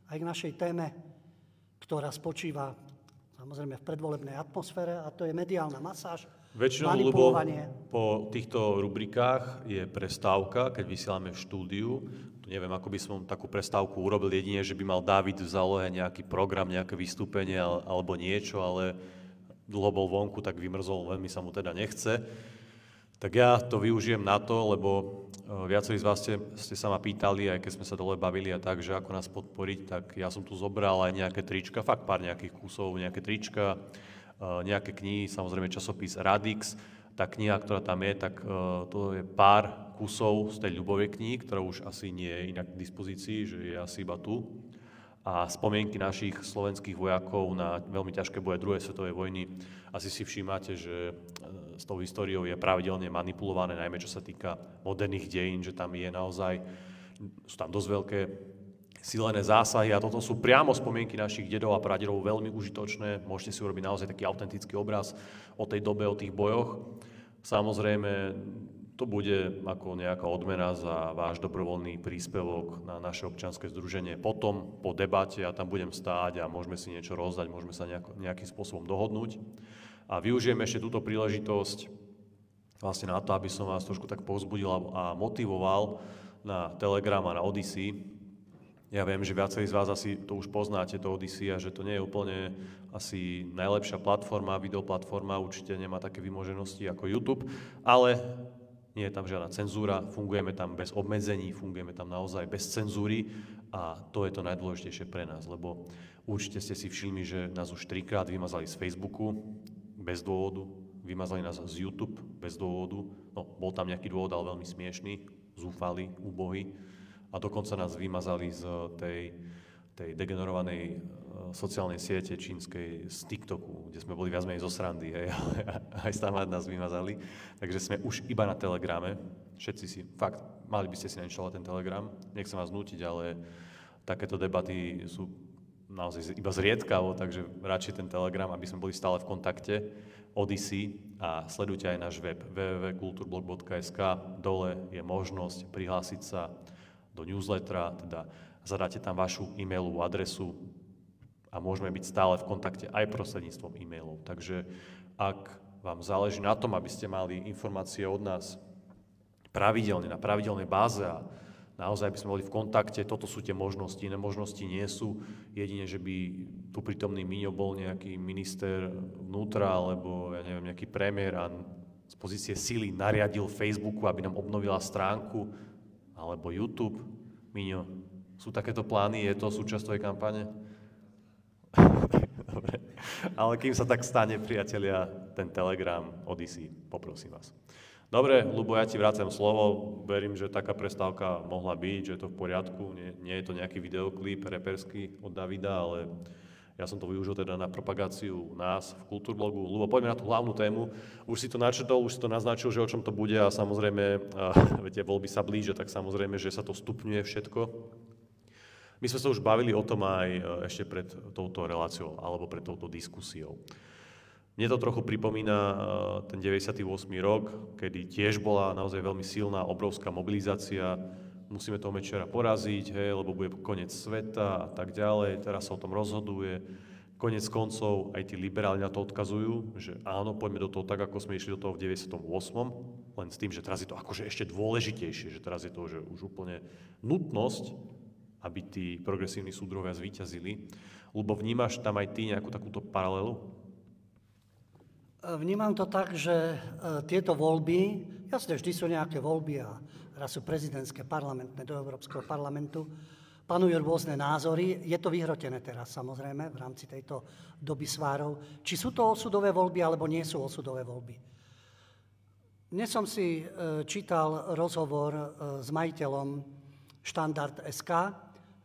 aj k našej téme, ktorá spočíva samozrejme v predvolebnej atmosfére a to je mediálna masáž, Väčšinou, lebo po týchto rubrikách je prestávka, keď vysielame v štúdiu. Tu neviem, ako by som takú prestávku urobil jedine, že by mal David v zálohe nejaký program, nejaké vystúpenie alebo niečo, ale dlho bol vonku, tak vymrzol, veľmi sa mu teda nechce. Tak ja to využijem na to, lebo e, viacerí z vás ste, ste sa ma pýtali, aj keď sme sa dole bavili a tak, že ako nás podporiť, tak ja som tu zobral aj nejaké trička, fakt pár nejakých kusov, nejaké trička, Eh, nejaké knihy, samozrejme časopis Radix, tá kniha, ktorá tam je, tak eh, to je pár kusov z tej ľubovej knihy, ktorá už asi nie je inak k dispozícii, že je asi iba tu. A spomienky našich slovenských vojakov na veľmi ťažké boje druhej svetovej vojny. Asi si všímate, že s tou históriou je pravidelne manipulované, najmä čo sa týka moderných dejín, že tam je naozaj, sú tam dosť veľké silené zásahy a toto sú priamo spomienky našich dedov a pradedov veľmi užitočné. Môžete si urobiť naozaj taký autentický obraz o tej dobe, o tých bojoch. Samozrejme, to bude ako nejaká odmena za váš dobrovoľný príspevok na naše občianske združenie. Potom po debate ja tam budem stáť a môžeme si niečo rozdať, môžeme sa nejakým spôsobom dohodnúť. A využijem ešte túto príležitosť vlastne na to, aby som vás trošku tak povzbudil a motivoval na Telegram a na Odyssey, ja viem, že viacerí z vás asi to už poznáte, to Odyssey, a že to nie je úplne asi najlepšia platforma, videoplatforma, určite nemá také vymoženosti ako YouTube, ale nie je tam žiadna cenzúra, fungujeme tam bez obmedzení, fungujeme tam naozaj bez cenzúry a to je to najdôležitejšie pre nás, lebo určite ste si všimli, že nás už trikrát vymazali z Facebooku bez dôvodu, vymazali nás z YouTube bez dôvodu, no bol tam nejaký dôvod, ale veľmi smiešný, zúfali, úbohy a dokonca nás vymazali z tej, tej degenerovanej e, sociálnej siete čínskej z TikToku, kde sme boli viac menej zo srandy, hej, ale *laughs* aj tam nás vymazali. Takže sme už iba na Telegrame. Všetci si, fakt, mali by ste si nainštalovať ten Telegram. Nechcem vás nútiť, ale takéto debaty sú naozaj iba zriedkavo, takže radšej ten Telegram, aby sme boli stále v kontakte. Odyssey a sledujte aj náš web www.kulturblog.sk. Dole je možnosť prihlásiť sa do newslettera, teda zadáte tam vašu e-mailovú adresu a môžeme byť stále v kontakte aj prostredníctvom e-mailov. Takže ak vám záleží na tom, aby ste mali informácie od nás pravidelne, na pravidelnej báze a naozaj by sme boli v kontakte, toto sú tie možnosti, iné možnosti nie sú. Jedine, že by tu prítomný Miňo bol nejaký minister vnútra alebo ja neviem, nejaký premiér a z pozície sily nariadil Facebooku, aby nám obnovila stránku alebo YouTube. Miňo, sú takéto plány? Je to súčasť tvojej kampane? *laughs* Dobre. Ale kým sa tak stane, priatelia, ten Telegram Odyssey, poprosím vás. Dobre, Lubo, ja ti vrácam slovo. Verím, že taká prestávka mohla byť, že je to v poriadku. Nie, nie je to nejaký videoklip reperský od Davida, ale ja som to využil teda na propagáciu nás v Kultúrblogu. Lubo, poďme na tú hlavnú tému. Už si to načetol, už si to naznačil, že o čom to bude a samozrejme, a, *laughs* viete, voľby sa blíže, tak samozrejme, že sa to stupňuje všetko. My sme sa už bavili o tom aj e, ešte pred touto reláciou alebo pred touto diskusiou. Mne to trochu pripomína e, ten 98. rok, kedy tiež bola naozaj veľmi silná, obrovská mobilizácia musíme toho Mečera poraziť, hej, lebo bude koniec sveta a tak ďalej, teraz sa o tom rozhoduje. Konec koncov aj tí liberáli na to odkazujú, že áno, poďme do toho tak, ako sme išli do toho v 98. Len s tým, že teraz je to akože ešte dôležitejšie, že teraz je to že už úplne nutnosť, aby tí progresívni súdrovia zvíťazili. Lebo vnímaš tam aj ty nejakú takúto paralelu? Vnímam to tak, že e, tieto voľby, jasne, vždy sú nejaké voľby a raz sú prezidentské, parlamentné, do Európskeho parlamentu, panujú rôzne názory. Je to vyhrotené teraz, samozrejme, v rámci tejto doby svárov. Či sú to osudové voľby, alebo nie sú osudové voľby. Dnes som si e, čítal rozhovor e, s majiteľom Štandard SK,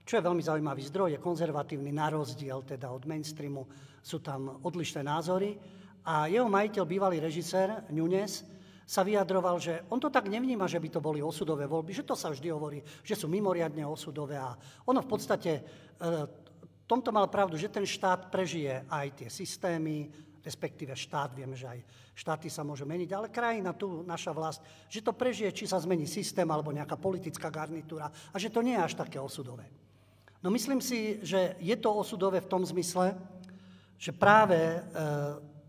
čo je veľmi zaujímavý zdroj, je konzervatívny na rozdiel teda od mainstreamu, sú tam odlišné názory. A jeho majiteľ, bývalý režisér Nunes, sa vyjadroval, že on to tak nevníma, že by to boli osudové voľby, že to sa vždy hovorí, že sú mimoriadne osudové. A ono v podstate, e, tomto mal pravdu, že ten štát prežije aj tie systémy, respektíve štát, vieme, že aj štáty sa môžu meniť, ale krajina, tu naša vlast, že to prežije, či sa zmení systém alebo nejaká politická garnitúra a že to nie je až také osudové. No myslím si, že je to osudové v tom zmysle, že práve e,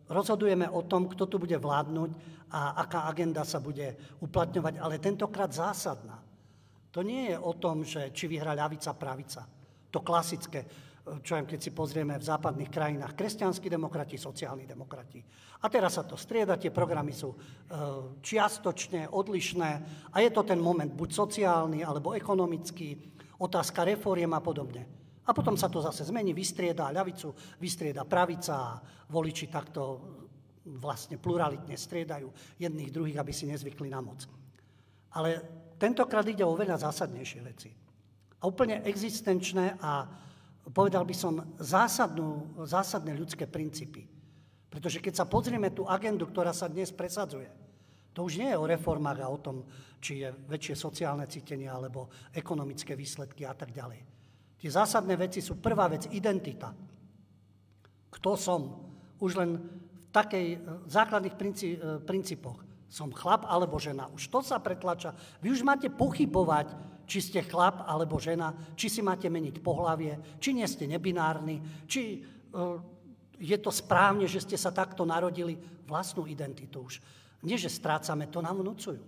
rozhodujeme o tom, kto tu bude vládnuť a aká agenda sa bude uplatňovať, ale tentokrát zásadná. To nie je o tom, že či vyhrá ľavica, pravica. To klasické, čo aj keď si pozrieme v západných krajinách, kresťanskí demokrati, sociálni demokrati. A teraz sa to strieda, tie programy sú e, čiastočne odlišné a je to ten moment buď sociálny alebo ekonomický, otázka reforiem a podobne. A potom sa to zase zmení, vystrieda ľavicu, vystrieda pravica a voliči takto vlastne pluralitne striedajú jedných druhých, aby si nezvykli na moc. Ale tentokrát ide o veľa zásadnejšie veci. A úplne existenčné a povedal by som zásadnú, zásadné ľudské princípy. Pretože keď sa pozrieme tú agendu, ktorá sa dnes presadzuje, to už nie je o reformách a o tom, či je väčšie sociálne cítenie alebo ekonomické výsledky a tak ďalej. Tie zásadné veci sú prvá vec, identita. Kto som? Už len v takej e, základných e, princípoch. Som chlap alebo žena. Už to sa pretlača. Vy už máte pochybovať, či ste chlap alebo žena, či si máte meniť pohlavie, či nie ste nebinárni, či uh, je to správne, že ste sa takto narodili vlastnú identitu už. Nie, že strácame, to nám vnúcujú.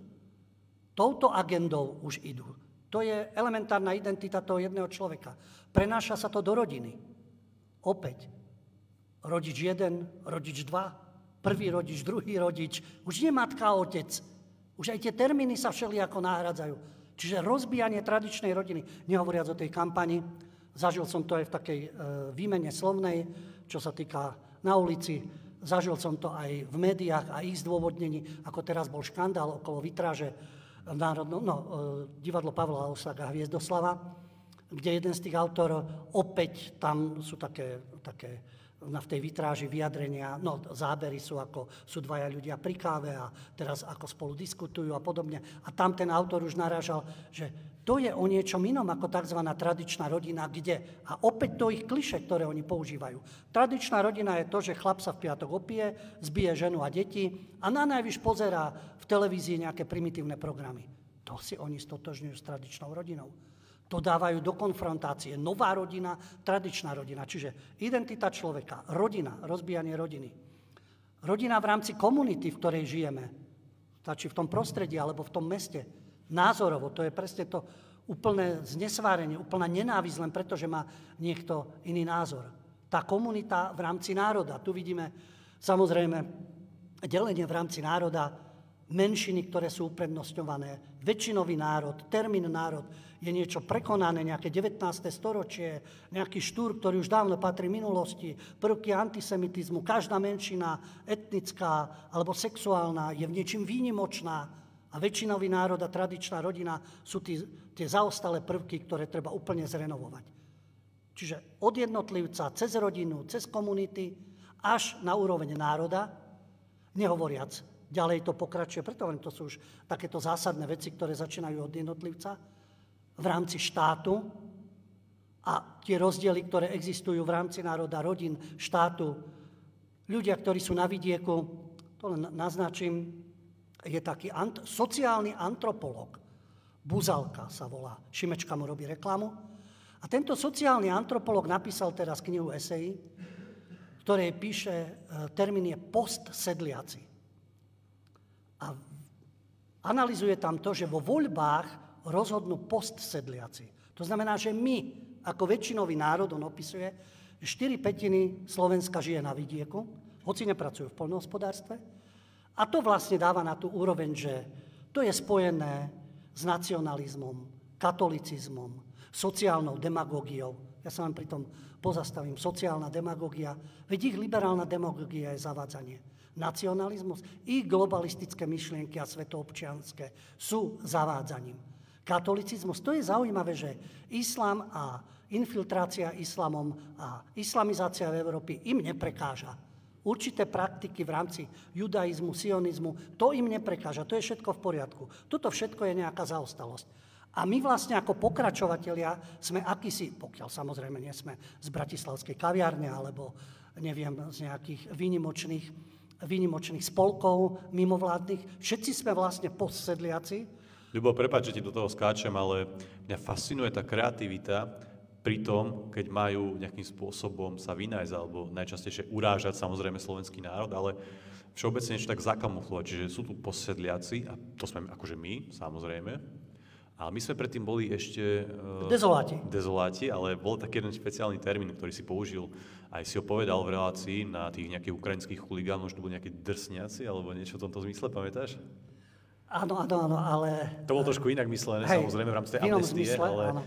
Touto agendou už idú. To je elementárna identita toho jedného človeka. Prenáša sa to do rodiny. Opäť. Rodič jeden, rodič dva, prvý rodič, druhý rodič. Už nie matka a otec. Už aj tie termíny sa všelijako nahradzajú. Čiže rozbijanie tradičnej rodiny, nehovoriac o tej kampani, zažil som to aj v takej e, výmene slovnej, čo sa týka na ulici, zažil som to aj v médiách a ich zdôvodnení, ako teraz bol škandál okolo vytráže národno, no, divadlo Pavla Osaga Hviezdoslava, kde jeden z tých autorov, opäť tam sú také, také na v tej vitráži vyjadrenia, no zábery sú ako sú dvaja ľudia pri káve a teraz ako spolu diskutujú a podobne. A tam ten autor už naražal, že to je o niečom inom ako tzv. tradičná rodina, kde, a opäť to ich kliše, ktoré oni používajú. Tradičná rodina je to, že chlap sa v piatok opije, zbije ženu a deti a na najvyš pozerá v televízii nejaké primitívne programy. To si oni stotožňujú s tradičnou rodinou. To dávajú do konfrontácie. Nová rodina, tradičná rodina. Čiže identita človeka, rodina, rozbijanie rodiny. Rodina v rámci komunity, v ktorej žijeme. Stačí v tom prostredí alebo v tom meste. Názorovo, to je presne to úplné znesvárenie, úplná nenávisť len preto, že má niekto iný názor. Tá komunita v rámci národa. Tu vidíme samozrejme delenie v rámci národa, menšiny, ktoré sú uprednostňované, väčšinový národ, termín národ je niečo prekonané, nejaké 19. storočie, nejaký štúr, ktorý už dávno patrí minulosti, prvky antisemitizmu, každá menšina etnická alebo sexuálna je v niečím výnimočná a väčšinový národ a tradičná rodina sú tí, tie zaostalé prvky, ktoré treba úplne zrenovovať. Čiže od jednotlivca, cez rodinu, cez komunity, až na úroveň národa, nehovoriac, ďalej to pokračuje, preto len to sú už takéto zásadné veci, ktoré začínajú od jednotlivca, v rámci štátu a tie rozdiely, ktoré existujú v rámci národa, rodín, štátu. Ľudia, ktorí sú na vidieku, to len naznačím, je taký ant- sociálny antropolog. Buzalka sa volá. Šimečka mu robí reklamu. A tento sociálny antropolog napísal teraz knihu esejí, ktoré píše, e, termín je postsedliaci. A analizuje tam to, že vo voľbách rozhodnú postsedliaci. To znamená, že my, ako väčšinový národ, on opisuje, 4 petiny Slovenska žije na vidieku, hoci nepracujú v poľnohospodárstve. A to vlastne dáva na tú úroveň, že to je spojené s nacionalizmom, katolicizmom, sociálnou demagógiou. Ja sa vám pri tom pozastavím. Sociálna demagógia, veď ich liberálna demagógia je zavádzanie. Nacionalizmus, ich globalistické myšlienky a svetoobčianské sú zavádzaním katolicizmus. To je zaujímavé, že islám a infiltrácia islamom a islamizácia v Európe im neprekáža. Určité praktiky v rámci judaizmu, sionizmu, to im neprekáža, to je všetko v poriadku. Toto všetko je nejaká zaostalosť. A my vlastne ako pokračovatelia sme akýsi, pokiaľ samozrejme nie sme z Bratislavskej kaviárne alebo neviem, z nejakých výnimočných, výnimočných spolkov mimovládnych, všetci sme vlastne postsedliaci, Ľubo, prepáč, že ti do toho skáčem, ale mňa fascinuje tá kreativita pri tom, keď majú nejakým spôsobom sa vynájsť alebo najčastejšie urážať samozrejme slovenský národ, ale všeobecne niečo tak zakamuflovať. Čiže sú tu posedliaci, a to sme akože my, samozrejme, a my sme predtým boli ešte... Uh, dezoláti. Dezoláti, ale bol taký jeden špeciálny termín, ktorý si použil, aj si ho povedal v relácii na tých nejakých ukrajinských chuligánov, že to boli nejakí drsniaci, alebo niečo v tomto zmysle, pamätáš? Áno, áno, áno, ale... To bolo trošku inak myslené, hej, samozrejme, v rámci tej amnestie, zmysle, ale, áno.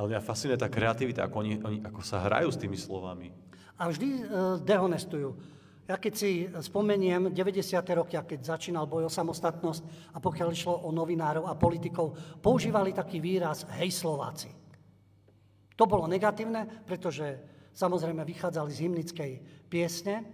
Ale mňa fascinuje tá kreativita, ako, oni, oni, ako sa hrajú s tými slovami. A vždy uh, dehonestujú. Ja keď si spomeniem 90. roky, keď začínal boj o samostatnosť a pokiaľ išlo o novinárov a politikov, používali taký výraz hej Slováci. To bolo negatívne, pretože samozrejme vychádzali z hymnickej piesne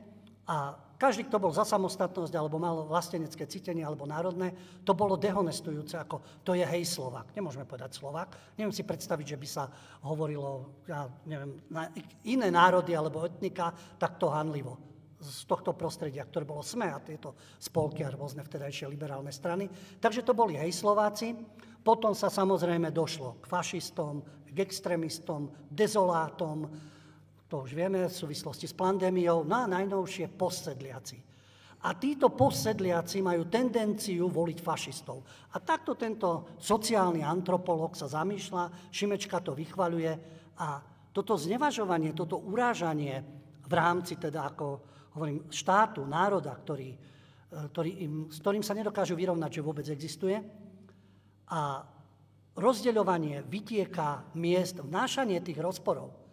a každý, kto bol za samostatnosť alebo mal vlastenecké cítenie alebo národné, to bolo dehonestujúce, ako to je hej Slovák. Nemôžeme povedať Slovák. Neviem si predstaviť, že by sa hovorilo, ja neviem, na iné národy alebo etnika takto hanlivo z tohto prostredia, ktoré bolo SME a tieto spolky a rôzne vtedajšie liberálne strany. Takže to boli hej Slováci. Potom sa samozrejme došlo k fašistom, k extrémistom, dezolátom, to už vieme v súvislosti s pandémiou, no a najnovšie postsedliaci. A títo postsedliaci majú tendenciu voliť fašistov. A takto tento sociálny antropolog sa zamýšľa, Šimečka to vychvaľuje a toto znevažovanie, toto urážanie v rámci teda ako hovorím, štátu, národa, ktorý, e, ktorý im, s ktorým sa nedokážu vyrovnať, že vôbec existuje. A rozdeľovanie vytieka miest, vnášanie tých rozporov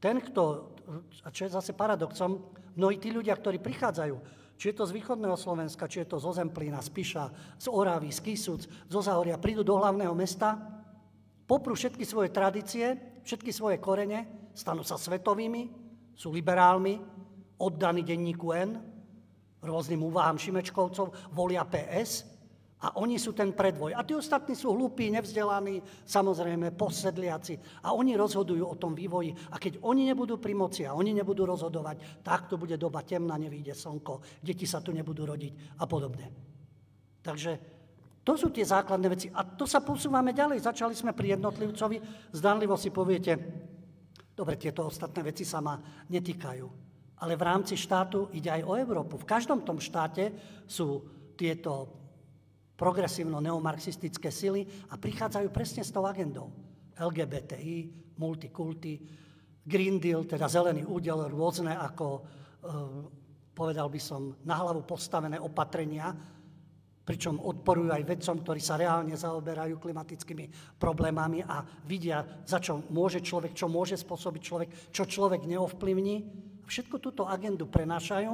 ten, kto a čo je zase paradoxom, mnohí tí ľudia, ktorí prichádzajú, či je to z východného Slovenska, či je to zo Zemplína, z Piša, z Oravy, z Kisúc, zo Zahoria, prídu do hlavného mesta, poprú všetky svoje tradície, všetky svoje korene, stanú sa svetovými, sú liberálmi, oddaní denníku N, rôznym úvahám Šimečkovcov, volia PS a oni sú ten predvoj. A tí ostatní sú hlúpi, nevzdelaní, samozrejme posedliaci. A oni rozhodujú o tom vývoji. A keď oni nebudú pri moci a oni nebudú rozhodovať, tak to bude doba temná, nevíde slnko, deti sa tu nebudú rodiť a podobne. Takže to sú tie základné veci. A to sa posúvame ďalej. Začali sme pri jednotlivcovi. Zdanlivo si poviete, dobre, tieto ostatné veci sa ma netýkajú ale v rámci štátu ide aj o Európu. V každom tom štáte sú tieto progresívno-neomarxistické sily a prichádzajú presne s tou agendou. LGBTI, multikulty, Green Deal, teda zelený údel, rôzne ako, e, povedal by som, na hlavu postavené opatrenia, pričom odporujú aj vedcom, ktorí sa reálne zaoberajú klimatickými problémami a vidia, za čo môže človek, čo môže spôsobiť človek, čo človek neovplyvní všetko túto agendu prenášajú,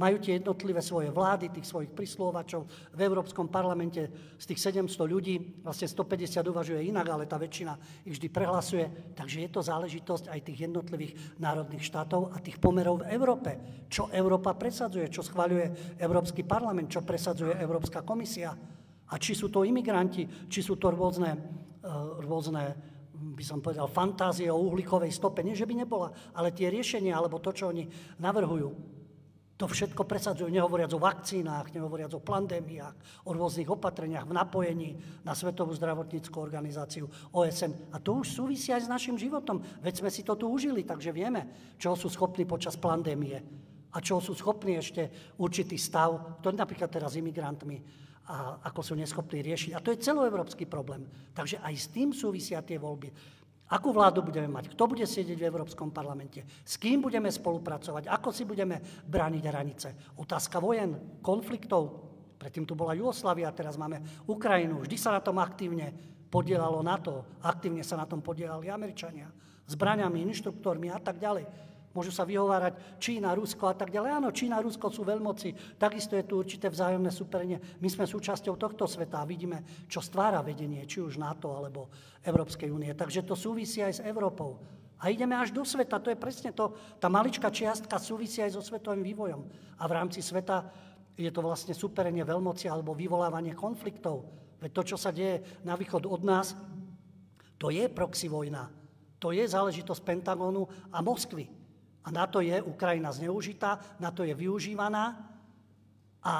majú tie jednotlivé svoje vlády, tých svojich prislúvačov. V Európskom parlamente z tých 700 ľudí vlastne 150 uvažuje inak, ale tá väčšina ich vždy prehlasuje. Takže je to záležitosť aj tých jednotlivých národných štátov a tých pomerov v Európe. Čo Európa presadzuje, čo schváľuje Európsky parlament, čo presadzuje Európska komisia. A či sú to imigranti, či sú to rôzne, eh, rôzne by som povedal, fantázie o uhlíkovej stope. Nie, že by nebola, ale tie riešenia, alebo to, čo oni navrhujú, to všetko presadzujú, nehovoriac o vakcínach, nehovoriac o pandémiách, o rôznych opatreniach v napojení na Svetovú zdravotníckú organizáciu OSN. A to už súvisí aj s našim životom. Veď sme si to tu užili, takže vieme, čo sú schopní počas pandémie a čo sú schopní ešte určitý stav, to napríklad teraz imigrantmi, a ako sú neschopní riešiť. A to je celoevropský problém. Takže aj s tým súvisia tie voľby. Akú vládu budeme mať? Kto bude sedieť v Európskom parlamente? S kým budeme spolupracovať? Ako si budeme brániť hranice? Otázka vojen, konfliktov. Predtým tu bola Jugoslavia, teraz máme Ukrajinu. Vždy sa na tom aktívne podielalo NATO. Aktívne sa na tom podielali Američania. Zbraňami, inštruktormi a tak ďalej. Môžu sa vyhovárať Čína, Rusko a tak ďalej. Áno, Čína, Rusko sú veľmoci. Takisto je tu určité vzájomné superenie. My sme súčasťou tohto sveta a vidíme, čo stvára vedenie, či už NATO alebo Európskej únie. Takže to súvisí aj s Európou. A ideme až do sveta. To je presne to. Tá maličká čiastka súvisí aj so svetovým vývojom. A v rámci sveta je to vlastne superenie veľmoci alebo vyvolávanie konfliktov. Veď to, čo sa deje na východ od nás, to je proxy vojna. To je záležitosť Pentagónu a Moskvy. Na to je Ukrajina zneužitá, na to je využívaná a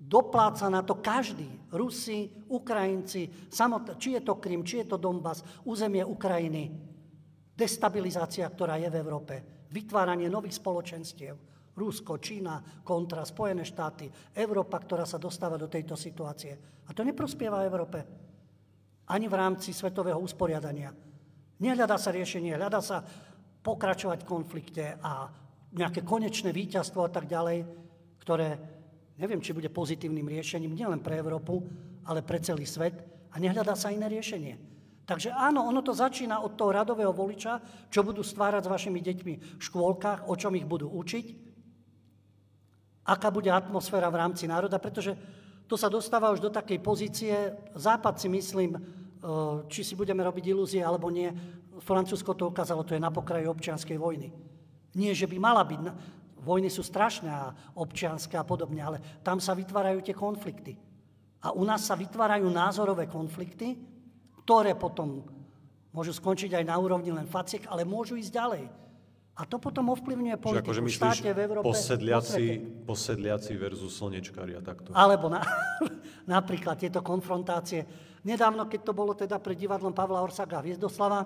dopláca na to každý. Rusi, Ukrajinci, samot, či je to Krym, či je to Donbass, územie Ukrajiny. Destabilizácia, ktorá je v Európe. Vytváranie nových spoločenstiev. Rusko, Čína, kontra Spojené štáty, Európa, ktorá sa dostáva do tejto situácie. A to neprospieva Európe. Ani v rámci svetového usporiadania. Nehľadá sa riešenie, hľadá sa pokračovať v konflikte a nejaké konečné víťazstvo a tak ďalej, ktoré neviem, či bude pozitívnym riešením nielen pre Európu, ale pre celý svet a nehľadá sa iné riešenie. Takže áno, ono to začína od toho radového voliča, čo budú stvárať s vašimi deťmi v škôlkach, o čom ich budú učiť, aká bude atmosféra v rámci národa, pretože to sa dostáva už do takej pozície, Západ si myslím, či si budeme robiť ilúzie alebo nie, Francúzsko to ukázalo, to je na pokraji občianskej vojny. Nie, že by mala byť. Vojny sú strašné a občianské a podobne, ale tam sa vytvárajú tie konflikty. A u nás sa vytvárajú názorové konflikty, ktoré potom môžu skončiť aj na úrovni len faciek, ale môžu ísť ďalej. A to potom ovplyvňuje politiku akože v štáte, v Európe. Posedliaci, posedliaci versus slnečkári a takto. Alebo na, *laughs* napríklad tieto konfrontácie. Nedávno, keď to bolo teda pred divadlom Pavla Orsaga Viezdoslava,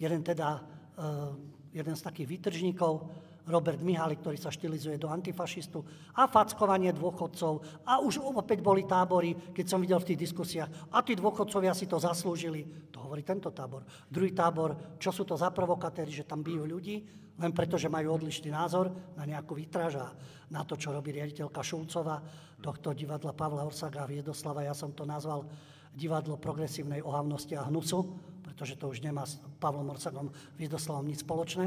jeden teda, uh, jeden z takých výtržníkov, Robert Mihalik, ktorý sa štilizuje do antifašistu a fackovanie dôchodcov. A už opäť boli tábory, keď som videl v tých diskusiách, a tí dôchodcovia si to zaslúžili. To hovorí tento tábor. Druhý tábor, čo sú to za provokatéry, že tam bijú ľudí, len preto, že majú odlišný názor na nejakú výtraž a na to, čo robí riaditeľka Šulcova, tohto divadla Pavla Orsaga a Viedoslava. Ja som to nazval divadlo progresívnej ohavnosti a hnusu, pretože to už nemá s Pavlom Orsakom Viedoslavom nič spoločné.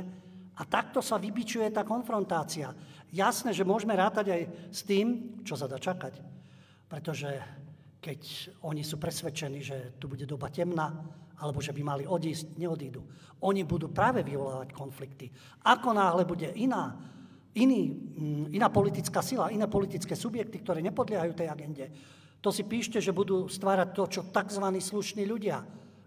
A takto sa vybičuje tá konfrontácia. Jasné, že môžeme rátať aj s tým, čo sa dá čakať. Pretože keď oni sú presvedčení, že tu bude doba temná, alebo že by mali odísť, neodídu. Oni budú práve vyvolávať konflikty. Ako náhle bude iná, iný, mm, iná politická sila, iné politické subjekty, ktoré nepodliehajú tej agende, to si píšte, že budú stvárať to, čo tzv. slušní ľudia.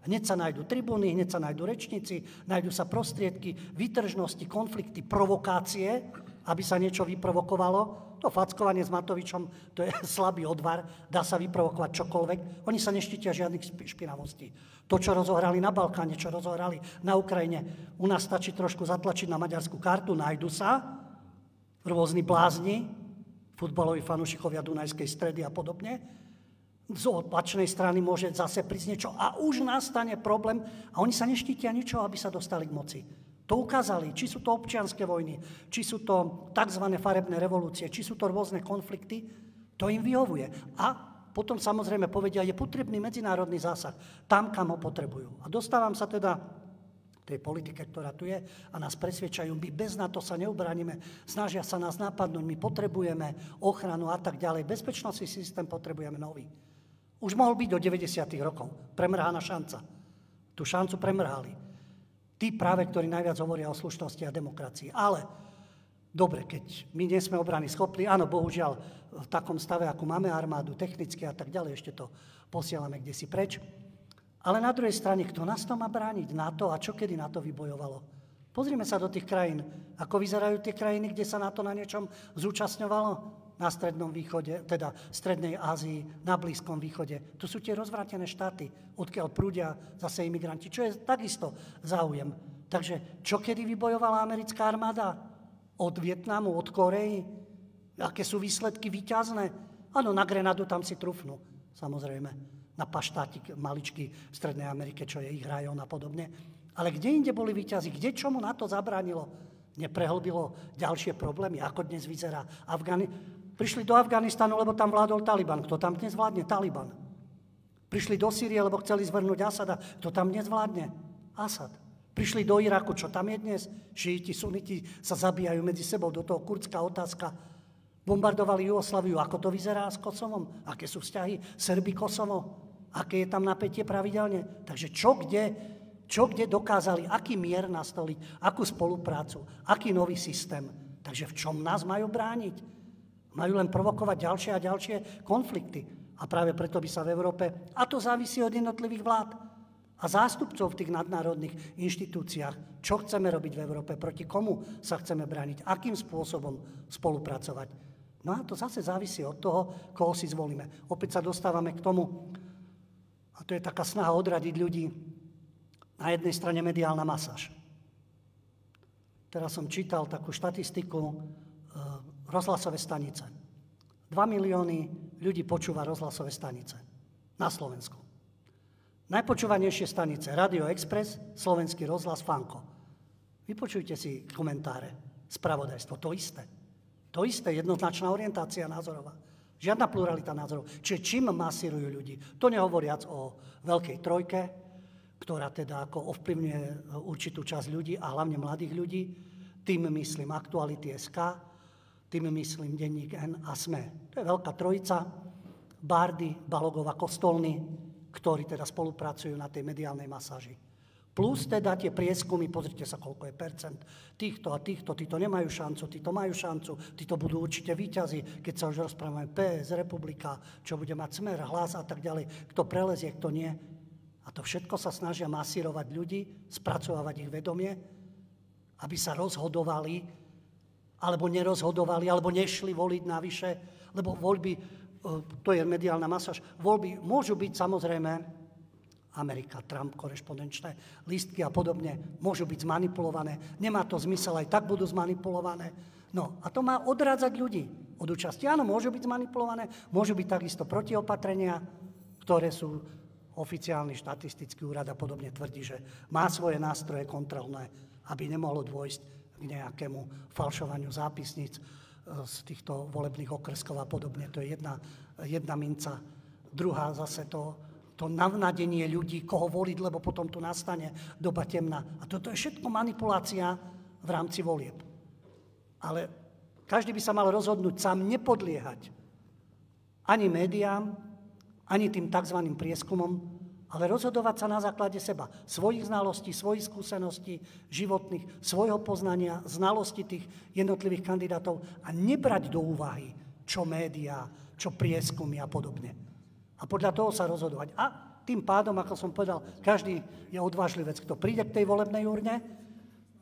Hneď sa nájdú tribúny, hneď sa nájdú rečníci, nájdú sa prostriedky, výtržnosti, konflikty, provokácie, aby sa niečo vyprovokovalo. To fackovanie s Matovičom, to je *laughs* slabý odvar, dá sa vyprovokovať čokoľvek. Oni sa neštítia žiadnych špinavostí. To, čo rozohrali na Balkáne, čo rozohrali na Ukrajine, u nás stačí trošku zatlačiť na maďarskú kartu, nájdu sa rôzni blázni, futbaloví fanúšikovia Dunajskej stredy a podobne, z opačnej strany môže zase prísť niečo a už nastane problém a oni sa neštítia ničo, aby sa dostali k moci. To ukázali, či sú to občianské vojny, či sú to tzv. farebné revolúcie, či sú to rôzne konflikty, to im vyhovuje. A potom samozrejme povedia, je potrebný medzinárodný zásah tam, kam ho potrebujú. A dostávam sa teda tej politike, ktorá tu je a nás presvedčajú, my bez NATO sa neubránime, snažia sa nás napadnúť, my potrebujeme ochranu a tak ďalej. Bezpečnostný systém potrebujeme nový. Už mohol byť do 90. rokov. Premrhaná šanca. Tú šancu premrhali. Tí práve, ktorí najviac hovoria o slušnosti a demokracii. Ale dobre, keď my nie sme obrany schopní, áno, bohužiaľ, v takom stave, ako máme armádu, technicky a tak ďalej, ešte to posielame kde si preč. Ale na druhej strane, kto nás to má brániť? NATO a čo kedy NATO vybojovalo? Pozrime sa do tých krajín. Ako vyzerajú tie krajiny, kde sa NATO na niečom zúčastňovalo? na Strednom východe, teda v Strednej Ázii, na Blízkom východe. To sú tie rozvrátené štáty, odkiaľ prúdia zase imigranti, čo je takisto záujem. Takže čo kedy vybojovala americká armáda? Od Vietnamu, od Koreji? Aké sú výsledky výťazné? Áno, na Grenadu tam si trufnú, samozrejme. Na paštátik maličky v Strednej Amerike, čo je ich rajón a podobne. Ale kde inde boli výťazí? Kde čomu na to zabránilo? Neprehlbilo ďalšie problémy, ako dnes vyzerá Afgani- Prišli do Afganistanu, lebo tam vládol Taliban. Kto tam dnes vládne? Taliban. Prišli do Sýrie, lebo chceli zvrhnúť Asada. Kto tam dnes vládne? Asad. Prišli do Iraku, čo tam je dnes? Šíti, suniti sa zabíjajú medzi sebou. Do toho kurdská otázka. Bombardovali Jugoslaviu. Ako to vyzerá s Kosovom? Aké sú vzťahy Serby Kosovo? Aké je tam napätie pravidelne? Takže čo kde, čo kde dokázali, aký mier nastoliť, akú spoluprácu, aký nový systém. Takže v čom nás majú brániť? Majú len provokovať ďalšie a ďalšie konflikty. A práve preto by sa v Európe, a to závisí od jednotlivých vlád a zástupcov v tých nadnárodných inštitúciách, čo chceme robiť v Európe, proti komu sa chceme brániť, akým spôsobom spolupracovať. No a to zase závisí od toho, koho si zvolíme. Opäť sa dostávame k tomu, a to je taká snaha odradiť ľudí, na jednej strane mediálna masáž. Teraz som čítal takú štatistiku, rozhlasové stanice. 2 milióny ľudí počúva rozhlasové stanice na Slovensku. Najpočúvanejšie stanice Radio Express, Slovenský rozhlas, Fanko. Vypočujte si komentáre, spravodajstvo, to isté. To isté, jednoznačná orientácia názorová. Žiadna pluralita názorov. Čiže čím masírujú ľudí. To nehovoriac o veľkej trojke, ktorá teda ako ovplyvňuje určitú časť ľudí a hlavne mladých ľudí. Tým myslím Aktuality SK, tým myslím denník N a SME. To je veľká trojica, Bardy, Balogova, Kostolny, ktorí teda spolupracujú na tej mediálnej masáži. Plus teda tie prieskumy, pozrite sa, koľko je percent týchto a týchto, títo nemajú šancu, títo majú šancu, títo budú určite výťazí, keď sa už rozprávame PS, Republika, čo bude mať smer, hlas a tak ďalej, kto prelezie, kto nie. A to všetko sa snažia masírovať ľudí, spracovávať ich vedomie, aby sa rozhodovali alebo nerozhodovali, alebo nešli voliť navyše, lebo voľby, e, to je mediálna masáž, voľby môžu byť samozrejme Amerika, Trump, korešpondenčné listky a podobne, môžu byť zmanipulované. Nemá to zmysel, aj tak budú zmanipulované. No a to má odrádzať ľudí od účasti. Áno, môžu byť zmanipulované, môžu byť takisto protiopatrenia, ktoré sú oficiálny štatistický úrad a podobne tvrdí, že má svoje nástroje kontrolné, aby nemohlo dôjsť k nejakému falšovaniu zápisníc e, z týchto volebných okreskov a podobne. To je jedna, jedna minca. Druhá zase to to navnadenie ľudí, koho voliť, lebo potom tu nastane doba temná. A toto je všetko manipulácia v rámci volieb. Ale každý by sa mal rozhodnúť sám nepodliehať ani médiám, ani tým tzv. prieskumom, ale rozhodovať sa na základe seba, svojich znalostí, svojich skúseností životných, svojho poznania, znalosti tých jednotlivých kandidátov a nebrať do úvahy, čo médiá, čo prieskumy a podobne. A podľa toho sa rozhodovať. A tým pádom, ako som povedal, každý je odvážlivec, kto príde k tej volebnej urne,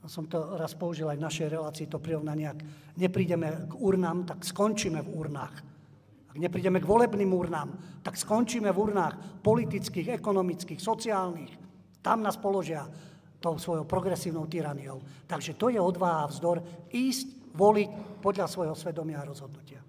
som to raz použil aj v našej relácii, to prirovnanie, ak neprídeme k urnám, tak skončíme v urnách. Ak neprídeme k volebným urnám, tak skončíme v urnách politických, ekonomických, sociálnych. Tam nás položia tou svojou progresívnou tyraniou. Takže to je odvaha a vzdor ísť voliť podľa svojho svedomia a rozhodnutia.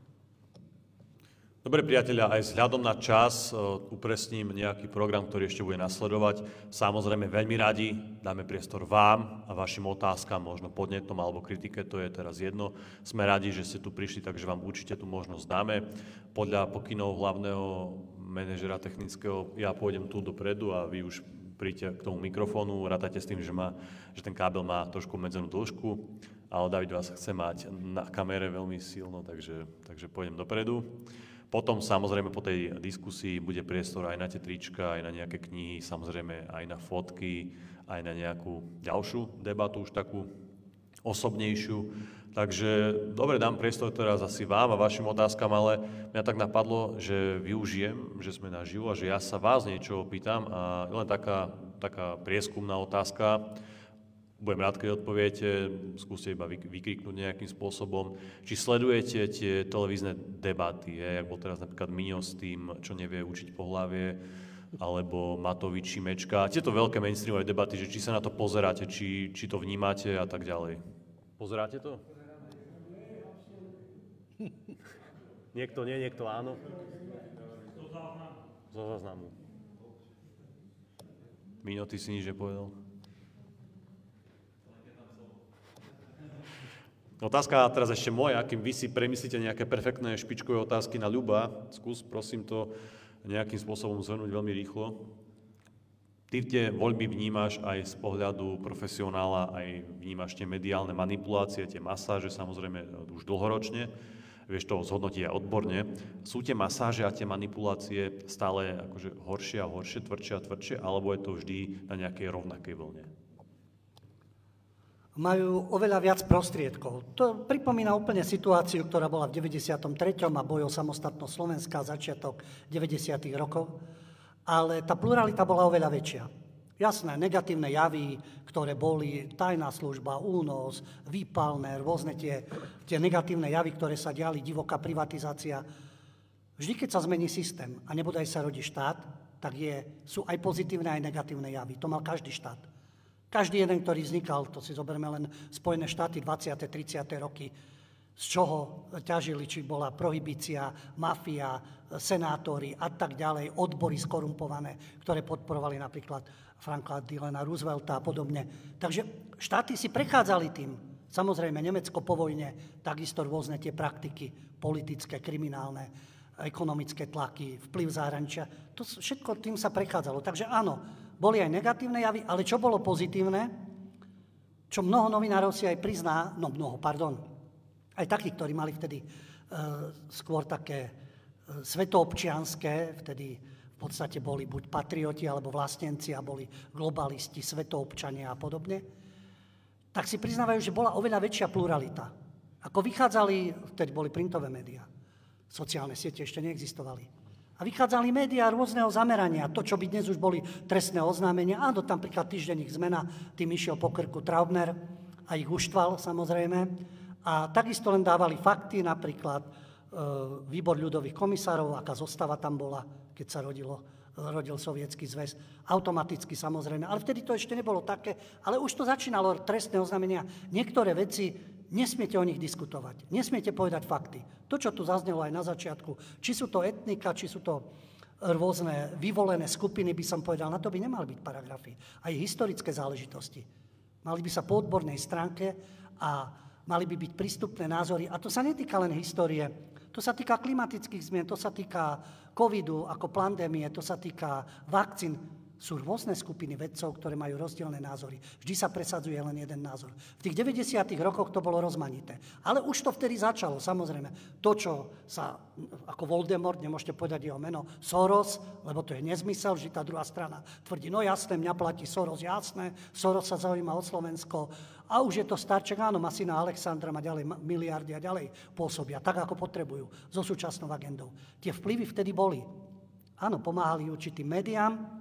Dobre priatelia, aj vzhľadom na čas e, upresním nejaký program, ktorý ešte bude nasledovať. Samozrejme veľmi radi dáme priestor vám a vašim otázkam, možno podnetom alebo kritike, to je teraz jedno. Sme radi, že ste tu prišli, takže vám určite tú možnosť dáme. Podľa pokynov hlavného manažera technického ja pôjdem tu dopredu a vy už príďte k tomu mikrofónu, rátate s tým, že, má, že ten kábel má trošku medzenú dĺžku, ale David vás chce mať na kamere veľmi silno, takže, takže pôjdem dopredu. Potom samozrejme po tej diskusii bude priestor aj na tie trička, aj na nejaké knihy, samozrejme aj na fotky, aj na nejakú ďalšiu debatu, už takú osobnejšiu. Takže dobre, dám priestor teraz asi vám a vašim otázkam, ale mňa tak napadlo, že využijem, že sme naživo a že ja sa vás niečo opýtam a len taká, taká prieskumná otázka. Budem rád, keď odpoviete, skúste iba vykriknúť nejakým spôsobom. Či sledujete tie televízne debaty, je, jak bol teraz napríklad Miňo s tým, čo nevie učiť po hlavie, alebo Matovič, Šimečka. Tieto veľké mainstreamové debaty, že či sa na to pozeráte, či, či to vnímate a tak ďalej. Pozeráte to? *laughs* Niekto nie, niekto áno. Zo záznamu. Mino, ty si nič nepovedal? Otázka teraz ešte moja, kým vy si premyslíte nejaké perfektné špičkové otázky na Ľuba, skús prosím to nejakým spôsobom zhrnúť veľmi rýchlo. Ty tie voľby vnímaš aj z pohľadu profesionála, aj vnímaš tie mediálne manipulácie, tie masáže, samozrejme už dlhoročne, vieš to zhodnotiť aj odborne. Sú tie masáže a tie manipulácie stále akože horšie a horšie, tvrdšie a tvrdšie, alebo je to vždy na nejakej rovnakej vlne? Majú oveľa viac prostriedkov. To pripomína úplne situáciu, ktorá bola v 93. a bojov samostatnosť Slovenska začiatok 90. rokov, ale tá pluralita bola oveľa väčšia. Jasné, negatívne javy, ktoré boli, tajná služba, únos, výpalné, rôzne tie, tie negatívne javy, ktoré sa diali, divoká privatizácia. Vždy, keď sa zmení systém a nebude aj sa rodí štát, tak je, sú aj pozitívne, aj negatívne javy. To mal každý štát. Každý jeden, ktorý vznikal, to si zoberme len Spojené štáty 20. 30. roky, z čoho ťažili, či bola prohibícia, mafia, senátori a tak ďalej, odbory skorumpované, ktoré podporovali napríklad Franka Dylana Roosevelta a podobne. Takže štáty si prechádzali tým. Samozrejme, Nemecko po vojne, takisto rôzne tie praktiky politické, kriminálne, ekonomické tlaky, vplyv zahraničia. To všetko tým sa prechádzalo. Takže áno, boli aj negatívne javy, ale čo bolo pozitívne, čo mnoho novinárov si aj prizná, no mnoho, pardon, aj takí, ktorí mali vtedy uh, skôr také uh, svetoobčianské, vtedy v podstate boli buď patrioti, alebo vlastenci a boli globalisti, svetoobčania a podobne, tak si priznávajú, že bola oveľa väčšia pluralita. Ako vychádzali, vtedy boli printové médiá, sociálne siete ešte neexistovali. A vychádzali médiá rôzneho zamerania. To, čo by dnes už boli trestné oznámenia. Áno, tam príklad týždenník zmena, tým išiel po krku Traubner a ich uštval samozrejme. A takisto len dávali fakty, napríklad e, výbor ľudových komisárov, aká zostava tam bola, keď sa rodilo, rodil sovietský zväz. Automaticky samozrejme. Ale vtedy to ešte nebolo také. Ale už to začínalo trestné oznámenia. Niektoré veci Nesmiete o nich diskutovať. Nesmiete povedať fakty. To, čo tu zaznelo aj na začiatku, či sú to etnika, či sú to rôzne vyvolené skupiny, by som povedal, na to by nemali byť paragrafy. Aj historické záležitosti. Mali by sa po odbornej stránke a mali by byť prístupné názory. A to sa netýka len histórie To sa týka klimatických zmien, to sa týka covidu ako pandémie, to sa týka vakcín. Sú rôzne skupiny vedcov, ktoré majú rozdielne názory. Vždy sa presadzuje len jeden názor. V tých 90. rokoch to bolo rozmanité. Ale už to vtedy začalo, samozrejme. To, čo sa, ako Voldemort, nemôžete povedať jeho meno, Soros, lebo to je nezmysel, že tá druhá strana tvrdí, no jasné, mňa platí Soros, jasné, Soros sa zaujíma o Slovensko, a už je to starček, áno, má syna Alexandra, má ďalej miliardy a ďalej pôsobia, tak ako potrebujú, so súčasnou agendou. Tie vplyvy vtedy boli. Áno, pomáhali určitým médiám,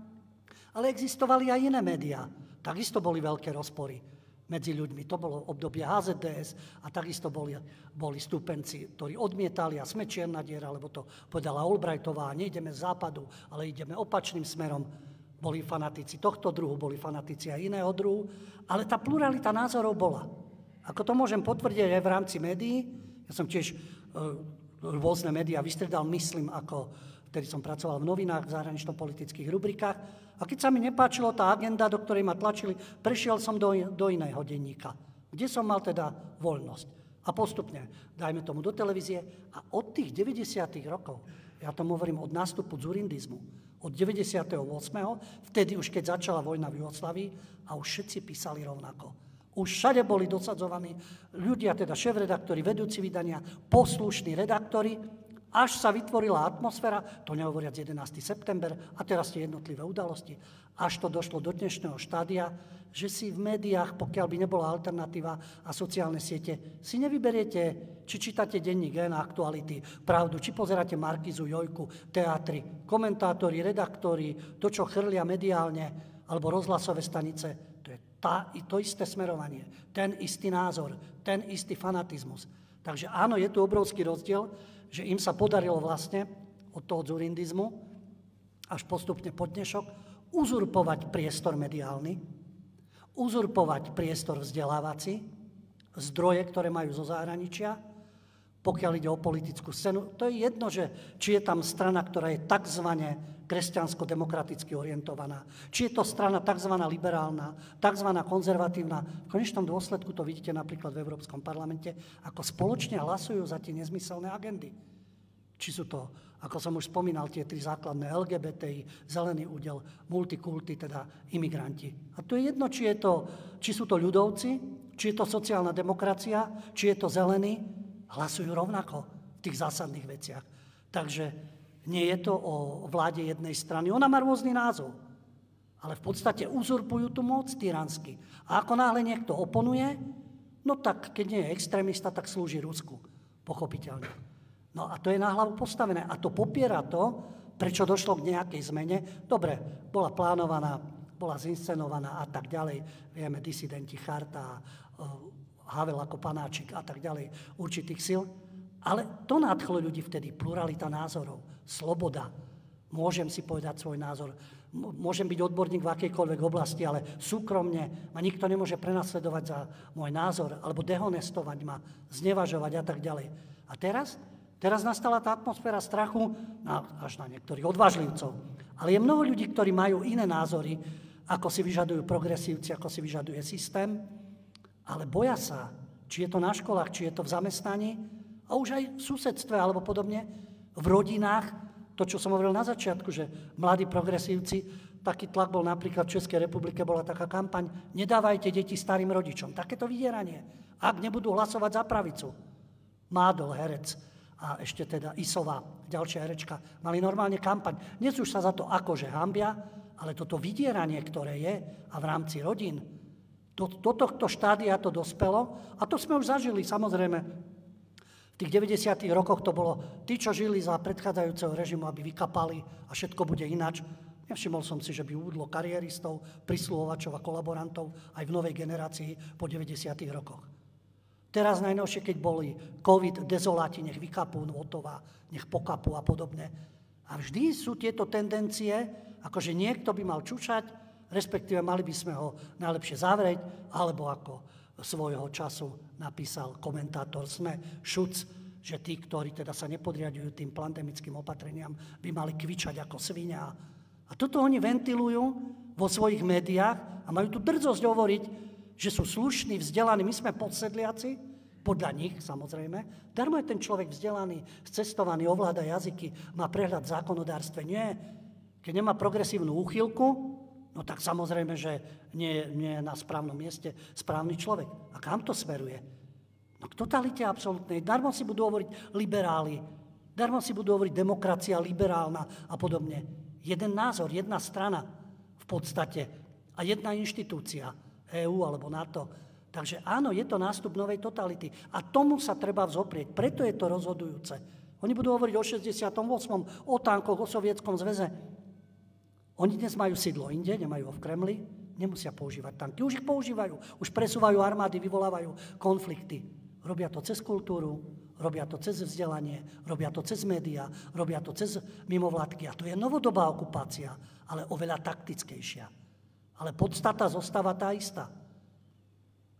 ale existovali aj iné médiá. Takisto boli veľké rozpory medzi ľuďmi. To bolo obdobie HZDS a takisto boli, boli stúpenci, ktorí odmietali a sme čierna diera, lebo to povedala Albrightová, nejdeme z západu, ale ideme opačným smerom. Boli fanatici tohto druhu, boli fanatici aj iného druhu, ale tá pluralita názorov bola. Ako to môžem potvrdiť aj v rámci médií, ja som tiež e, rôzne médiá vystredal, myslím, ako vtedy som pracoval v novinách, v zahranično-politických rubrikách. A keď sa mi nepáčilo tá agenda, do ktorej ma tlačili, prešiel som do, do iného denníka, kde som mal teda voľnosť. A postupne, dajme tomu do televízie. A od tých 90. rokov, ja tomu hovorím od nástupu zurindizmu, od 98. vtedy už keď začala vojna v Jugoslavii a už všetci písali rovnako. Už všade boli dosadzovaní ľudia, teda šéf-redaktori, vedúci vydania, poslušní redaktori, až sa vytvorila atmosféra, to nehovoriac 11. september a teraz tie jednotlivé udalosti, až to došlo do dnešného štádia, že si v médiách, pokiaľ by nebola alternatíva a sociálne siete, si nevyberiete, či čítate denní na aktuality, pravdu, či pozeráte Markizu, Jojku, teatry, komentátori, redaktori, to, čo chrlia mediálne, alebo rozhlasové stanice, to je tá, to isté smerovanie, ten istý názor, ten istý fanatizmus. Takže áno, je tu obrovský rozdiel, že im sa podarilo vlastne od toho zurindizmu až postupne po dnešok uzurpovať priestor mediálny, uzurpovať priestor vzdelávací, zdroje, ktoré majú zo zahraničia, pokiaľ ide o politickú scénu. To je jedno, že či je tam strana, ktorá je tzv. Kresťansko-demokraticky orientovaná, či je to strana tzv. liberálna, tzv. konzervatívna. V konečnom dôsledku to vidíte napríklad v Európskom parlamente, ako spoločne hlasujú za tie nezmyselné agendy. Či sú to, ako som už spomínal, tie tri základné LGBTI, zelený údel, multikulty, teda imigranti. A to je jedno, či, je to, či sú to ľudovci, či je to sociálna demokracia, či je to zelený, hlasujú rovnako v tých zásadných veciach. Takže nie je to o vláde jednej strany. Ona má rôzny názov, ale v podstate uzurpujú tú moc tyransky. A ako náhle niekto oponuje, no tak keď nie je extrémista, tak slúži Rusku, pochopiteľne. No a to je na hlavu postavené. A to popiera to, prečo došlo k nejakej zmene. Dobre, bola plánovaná, bola zinscenovaná a tak ďalej. Vieme, disidenti, Charta, eh, Havel ako panáčik a tak ďalej, určitých sil. Ale to nadchlo ľudí vtedy, pluralita názorov, sloboda. Môžem si povedať svoj názor, môžem byť odborník v akejkoľvek oblasti, ale súkromne ma nikto nemôže prenasledovať za môj názor alebo dehonestovať ma, znevažovať a tak ďalej. A teraz Teraz nastala tá atmosféra strachu na, až na niektorých odvážlivcov. Ale je mnoho ľudí, ktorí majú iné názory, ako si vyžadujú progresívci, ako si vyžaduje systém, ale boja sa, či je to na školách, či je to v zamestnaní, a už aj v susedstve alebo podobne, v rodinách, to, čo som hovoril na začiatku, že mladí progresívci, taký tlak bol napríklad v Českej republike, bola taká kampaň, nedávajte deti starým rodičom. Takéto vydieranie. Ak nebudú hlasovať za pravicu. Mádol, herec, a ešte teda Isová, ďalšia herečka, mali normálne kampaň. Dnes už sa za to akože hambia, ale toto vydieranie, ktoré je a v rámci rodín, do, do tohto štádia to dospelo a to sme už zažili samozrejme. Tých 90. rokoch to bolo tí, čo žili za predchádzajúceho režimu, aby vykapali a všetko bude inač. Nevšimol som si, že by údlo karieristov, prisluhovačov a kolaborantov aj v novej generácii po 90. rokoch. Teraz najnovšie, keď boli COVID, dezoláti, nech vykapú Notová, nech pokapú a podobne. A vždy sú tieto tendencie, akože niekto by mal čučať, respektíve mali by sme ho najlepšie zavrieť, alebo ako svojho času napísal komentátor SME Šuc, že tí, ktorí teda sa nepodriadujú tým pandemickým opatreniam, by mali kvičať ako svinia. A toto oni ventilujú vo svojich médiách a majú tu drdzosť hovoriť, že sú slušní, vzdelaní, my sme podsedliaci, podľa nich samozrejme. Darmo je ten človek vzdelaný, cestovaný, ovláda jazyky, má prehľad v zákonodárstve. Nie. Keď nemá progresívnu úchylku, no tak samozrejme, že nie, nie je na správnom mieste správny človek. A kam to smeruje? No k totalite absolútnej. Darmo si budú hovoriť liberáli, darmo si budú hovoriť demokracia liberálna a podobne. Jeden názor, jedna strana v podstate a jedna inštitúcia, EÚ alebo NATO. Takže áno, je to nástup novej totality. A tomu sa treba vzoprieť. Preto je to rozhodujúce. Oni budú hovoriť o 68., o tankoch, o sovietskom zväze. Oni dnes majú sídlo inde, nemajú ho v Kremli, nemusia používať tanky. Už ich používajú, už presúvajú armády, vyvolávajú konflikty. Robia to cez kultúru, robia to cez vzdelanie, robia to cez médiá, robia to cez mimovládky. A to je novodobá okupácia, ale oveľa taktickejšia. Ale podstata zostáva tá istá.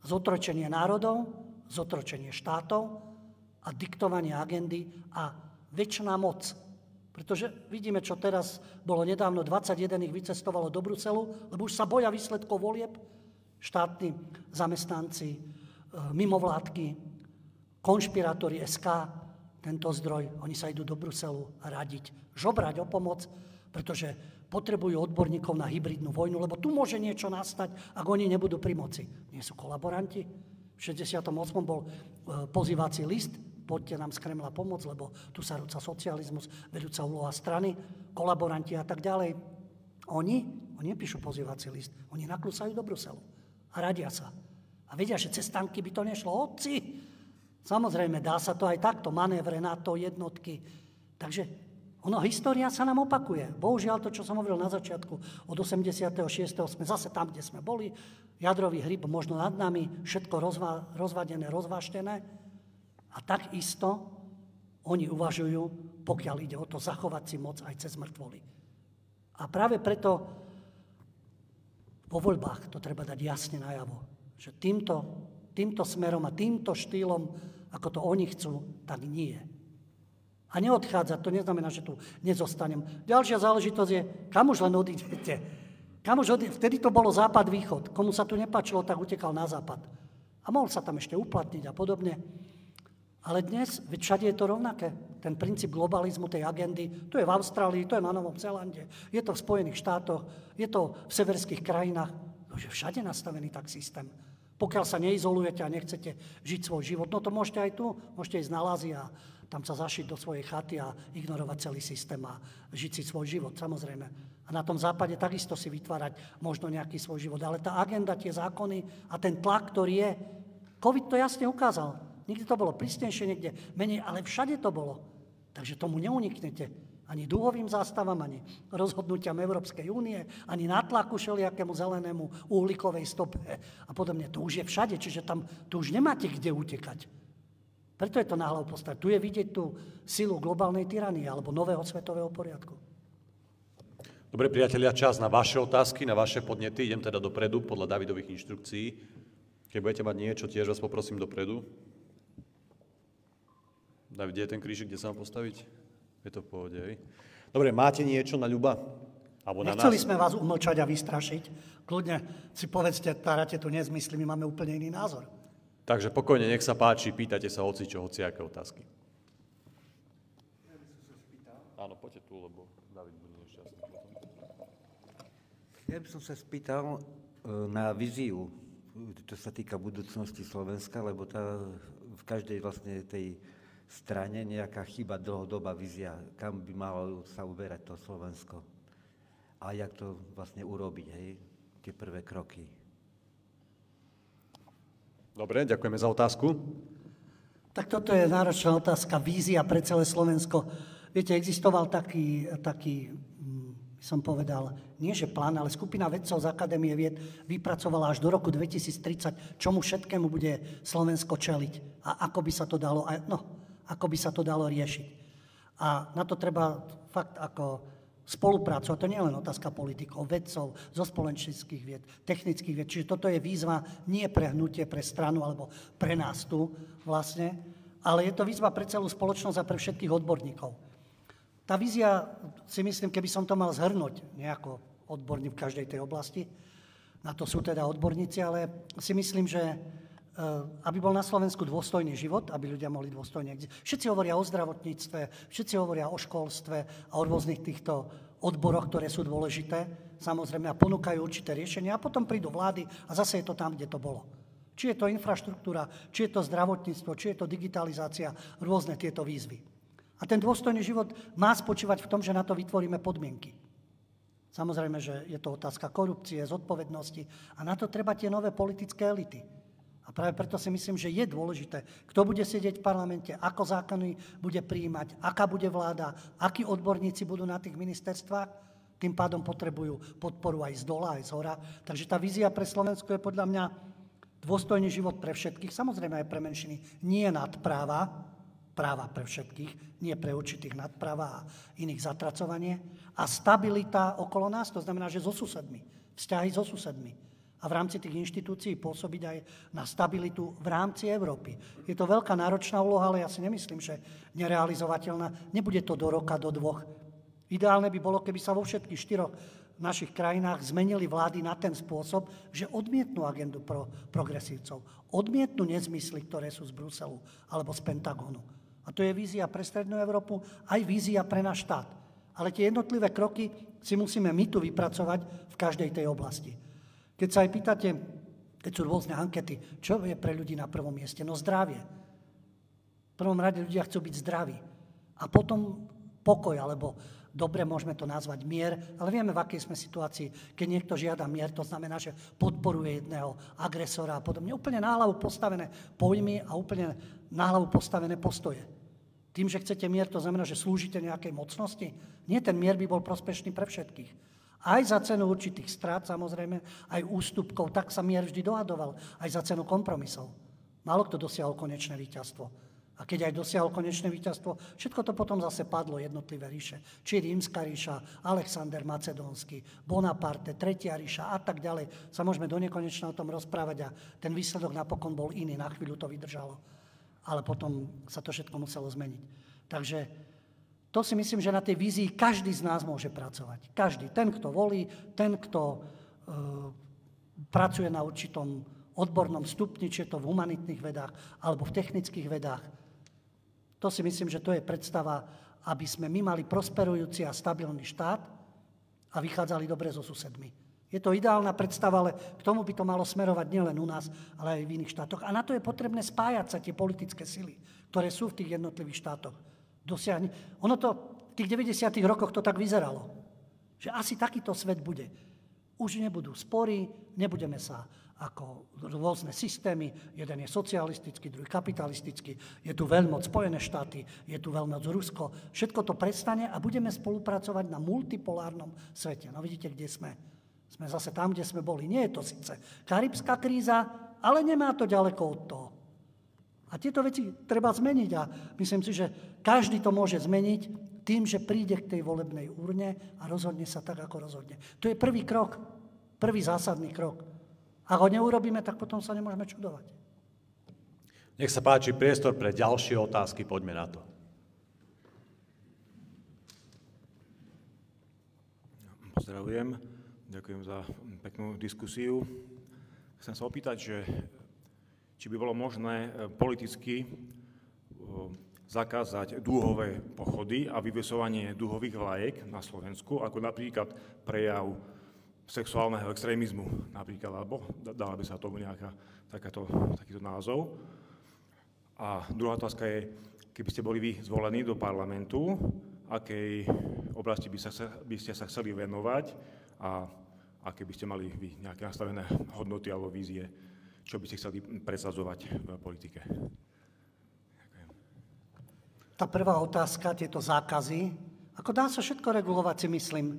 Zotročenie národov, zotročenie štátov a diktovanie agendy a väčšiná moc pretože vidíme, čo teraz bolo nedávno, 21 ich vycestovalo do Bruselu, lebo už sa boja výsledkov volieb. Štátni zamestnanci, e, mimovládky, konšpirátori SK, tento zdroj, oni sa idú do Bruselu radiť, žobrať o pomoc, pretože potrebujú odborníkov na hybridnú vojnu, lebo tu môže niečo nastať, ak oni nebudú pri moci. Nie sú kolaboranti. V 68. bol e, pozývací list poďte nám z Kremla pomôcť, lebo tu sa rúca socializmus, vedúca úloha strany, kolaboranti a tak ďalej. Oni, oni nepíšu pozývací list, oni naklúsajú do Bruselu a radia sa. A vedia, že cez tanky by to nešlo. Otci, samozrejme, dá sa to aj takto, manévre na to, jednotky. Takže ono, história sa nám opakuje. Bohužiaľ to, čo som hovoril na začiatku, od 86. sme zase tam, kde sme boli, jadrový hryb možno nad nami, všetko rozva, rozvadené, rozváštené. A takisto oni uvažujú, pokiaľ ide o to zachovať si moc aj cez mŕtvoly. A práve preto vo voľbách to treba dať jasne najavo, že týmto, týmto smerom a týmto štýlom, ako to oni chcú, tak nie. A neodchádzať, to neznamená, že tu nezostanem. Ďalšia záležitosť je, kam už len odídete. Kam už odídete. Vtedy to bolo západ-východ. Komu sa tu nepačilo, tak utekal na západ. A mohol sa tam ešte uplatniť a podobne. Ale dnes, veď všade je to rovnaké. Ten princíp globalizmu tej agendy, to je v Austrálii, to je na Novom Zélande, je to v Spojených štátoch, je to v severských krajinách. To je všade nastavený tak systém. Pokiaľ sa neizolujete a nechcete žiť svoj život, no to môžete aj tu, môžete ísť na Lázi a tam sa zašiť do svojej chaty a ignorovať celý systém a žiť si svoj život, samozrejme. A na tom západe takisto si vytvárať možno nejaký svoj život. Ale tá agenda, tie zákony a ten tlak, ktorý je, COVID to jasne ukázal. Niekde to bolo prísnejšie, niekde menej, ale všade to bolo. Takže tomu neuniknete. Ani dúhovým zástavám, ani rozhodnutiam Európskej únie, ani nátlaku šeliakému zelenému uhlíkovej stope a podobne. To už je všade, čiže tam tu už nemáte kde utekať. Preto je to náhľad postať. Tu je vidieť tú silu globálnej tyranie alebo nového svetového poriadku. Dobre, priatelia, čas na vaše otázky, na vaše podnety. Idem teda dopredu podľa Davidových inštrukcií. Keď budete mať niečo, tiež vás poprosím dopredu. David, je ten krížik, kde sa mám postaviť? Je to v pohode, hej? Dobre, máte niečo na ľuba? Alebo na Nechceli nás? sme vás umlčať a vystrašiť. Kľudne si povedzte, tárate tu nezmysly, my máme úplne iný názor. Takže pokojne, nech sa páči, pýtajte sa hoci čo, hoci aké otázky. Áno, poďte tu, lebo David bude nešťastný Ja by som sa spýtal e, na víziu, čo sa týka budúcnosti Slovenska, lebo tá v každej vlastne tej strane nejaká chyba dlhodobá vízia, kam by malo sa uberať to Slovensko a jak to vlastne urobiť, hej, tie prvé kroky. Dobre, ďakujeme za otázku. Tak toto je náročná otázka, vízia pre celé Slovensko. Viete, existoval taký, taký mm, by som povedal, nie že plán, ale skupina vedcov z Akadémie vied vypracovala až do roku 2030, čomu všetkému bude Slovensko čeliť a ako by sa to dalo, no, ako by sa to dalo riešiť. A na to treba fakt ako spoluprácu, a to nie je len otázka politikov, vedcov, zo spoločenských vied, technických vied. Čiže toto je výzva nie pre hnutie, pre stranu alebo pre nás tu vlastne, ale je to výzva pre celú spoločnosť a pre všetkých odborníkov. Tá vízia, si myslím, keby som to mal zhrnúť nejako odborník v každej tej oblasti, na to sú teda odborníci, ale si myslím, že aby bol na Slovensku dôstojný život, aby ľudia mohli dôstojne. Všetci hovoria o zdravotníctve, všetci hovoria o školstve a o rôznych týchto odboroch, ktoré sú dôležité, samozrejme, a ponúkajú určité riešenia a potom prídu vlády a zase je to tam, kde to bolo. Či je to infraštruktúra, či je to zdravotníctvo, či je to digitalizácia, rôzne tieto výzvy. A ten dôstojný život má spočívať v tom, že na to vytvoríme podmienky. Samozrejme, že je to otázka korupcie, zodpovednosti a na to treba tie nové politické elity. A práve preto si myslím, že je dôležité, kto bude sedieť v parlamente, ako zákony bude prijímať, aká bude vláda, akí odborníci budú na tých ministerstvách. Tým pádom potrebujú podporu aj z dola, aj z hora. Takže tá vízia pre Slovensko je podľa mňa dôstojný život pre všetkých, samozrejme aj pre menšiny, nie nadpráva, práva pre všetkých, nie pre určitých nadpráva a iných zatracovanie. A stabilita okolo nás, to znamená, že so susedmi, vzťahy so susedmi a v rámci tých inštitúcií pôsobiť aj na stabilitu v rámci Európy. Je to veľká náročná úloha, ale ja si nemyslím, že nerealizovateľná. Nebude to do roka, do dvoch. Ideálne by bolo, keby sa vo všetkých štyroch našich krajinách zmenili vlády na ten spôsob, že odmietnú agendu pro progresívcov. Odmietnú nezmysly, ktoré sú z Bruselu alebo z Pentagonu. A to je vízia pre Strednú Európu, aj vízia pre náš štát. Ale tie jednotlivé kroky si musíme my tu vypracovať v každej tej oblasti. Keď sa aj pýtate, keď sú rôzne ankety, čo je pre ľudí na prvom mieste? No zdravie. V prvom rade ľudia chcú byť zdraví. A potom pokoj, alebo dobre môžeme to nazvať mier, ale vieme, v akej sme situácii. Keď niekto žiada mier, to znamená, že podporuje jedného agresora a podobne. Úplne náhlavu postavené pojmy a úplne náhlavu postavené postoje. Tým, že chcete mier, to znamená, že slúžite nejakej mocnosti? Nie, ten mier by bol prospešný pre všetkých. Aj za cenu určitých strát, samozrejme, aj ústupkov, tak sa mier vždy dohadoval, aj za cenu kompromisov. Málo kto dosiahol konečné víťazstvo. A keď aj dosiahol konečné víťazstvo, všetko to potom zase padlo, jednotlivé ríše. Či Rímska ríša, Alexander Macedónsky, Bonaparte, Tretia ríša a tak ďalej. Sa môžeme do nekonečna o tom rozprávať a ten výsledok napokon bol iný, na chvíľu to vydržalo. Ale potom sa to všetko muselo zmeniť. Takže to si myslím, že na tej vízii každý z nás môže pracovať. Každý. Ten, kto volí, ten, kto e, pracuje na určitom odbornom stupni, či je to v humanitných vedách alebo v technických vedách. To si myslím, že to je predstava, aby sme my mali prosperujúci a stabilný štát a vychádzali dobre so susedmi. Je to ideálna predstava, ale k tomu by to malo smerovať nielen u nás, ale aj v iných štátoch. A na to je potrebné spájať sa tie politické sily, ktoré sú v tých jednotlivých štátoch dosiahne. Ono to v tých 90. rokoch to tak vyzeralo. Že asi takýto svet bude. Už nebudú spory, nebudeme sa ako rôzne systémy, jeden je socialistický, druhý kapitalistický, je tu veľmoc Spojené štáty, je tu veľmoc Rusko, všetko to prestane a budeme spolupracovať na multipolárnom svete. No vidíte, kde sme. Sme zase tam, kde sme boli. Nie je to síce karibská kríza, ale nemá to ďaleko od toho. A tieto veci treba zmeniť a myslím si, že každý to môže zmeniť tým, že príde k tej volebnej úrne a rozhodne sa tak, ako rozhodne. To je prvý krok, prvý zásadný krok. Ak ho neurobíme, tak potom sa nemôžeme čudovať. Nech sa páči priestor pre ďalšie otázky, poďme na to. Pozdravujem, ďakujem za peknú diskusiu. Chcem sa opýtať, že či by bolo možné e, politicky e, zakázať dúhové pochody a vyvesovanie dúhových vlajek na Slovensku, ako napríklad prejav sexuálneho extrémizmu, napríklad, alebo dala by sa tomu nejaká takáto, takýto názov. A druhá otázka je, keby ste boli vy zvolení do parlamentu, akej oblasti by, sa, by ste sa chceli venovať a aké by ste mali vy nejaké nastavené hodnoty alebo vízie čo by ste chceli presadzovať v politike? Tá prvá otázka, tieto zákazy, ako dá sa všetko regulovať, si myslím, e,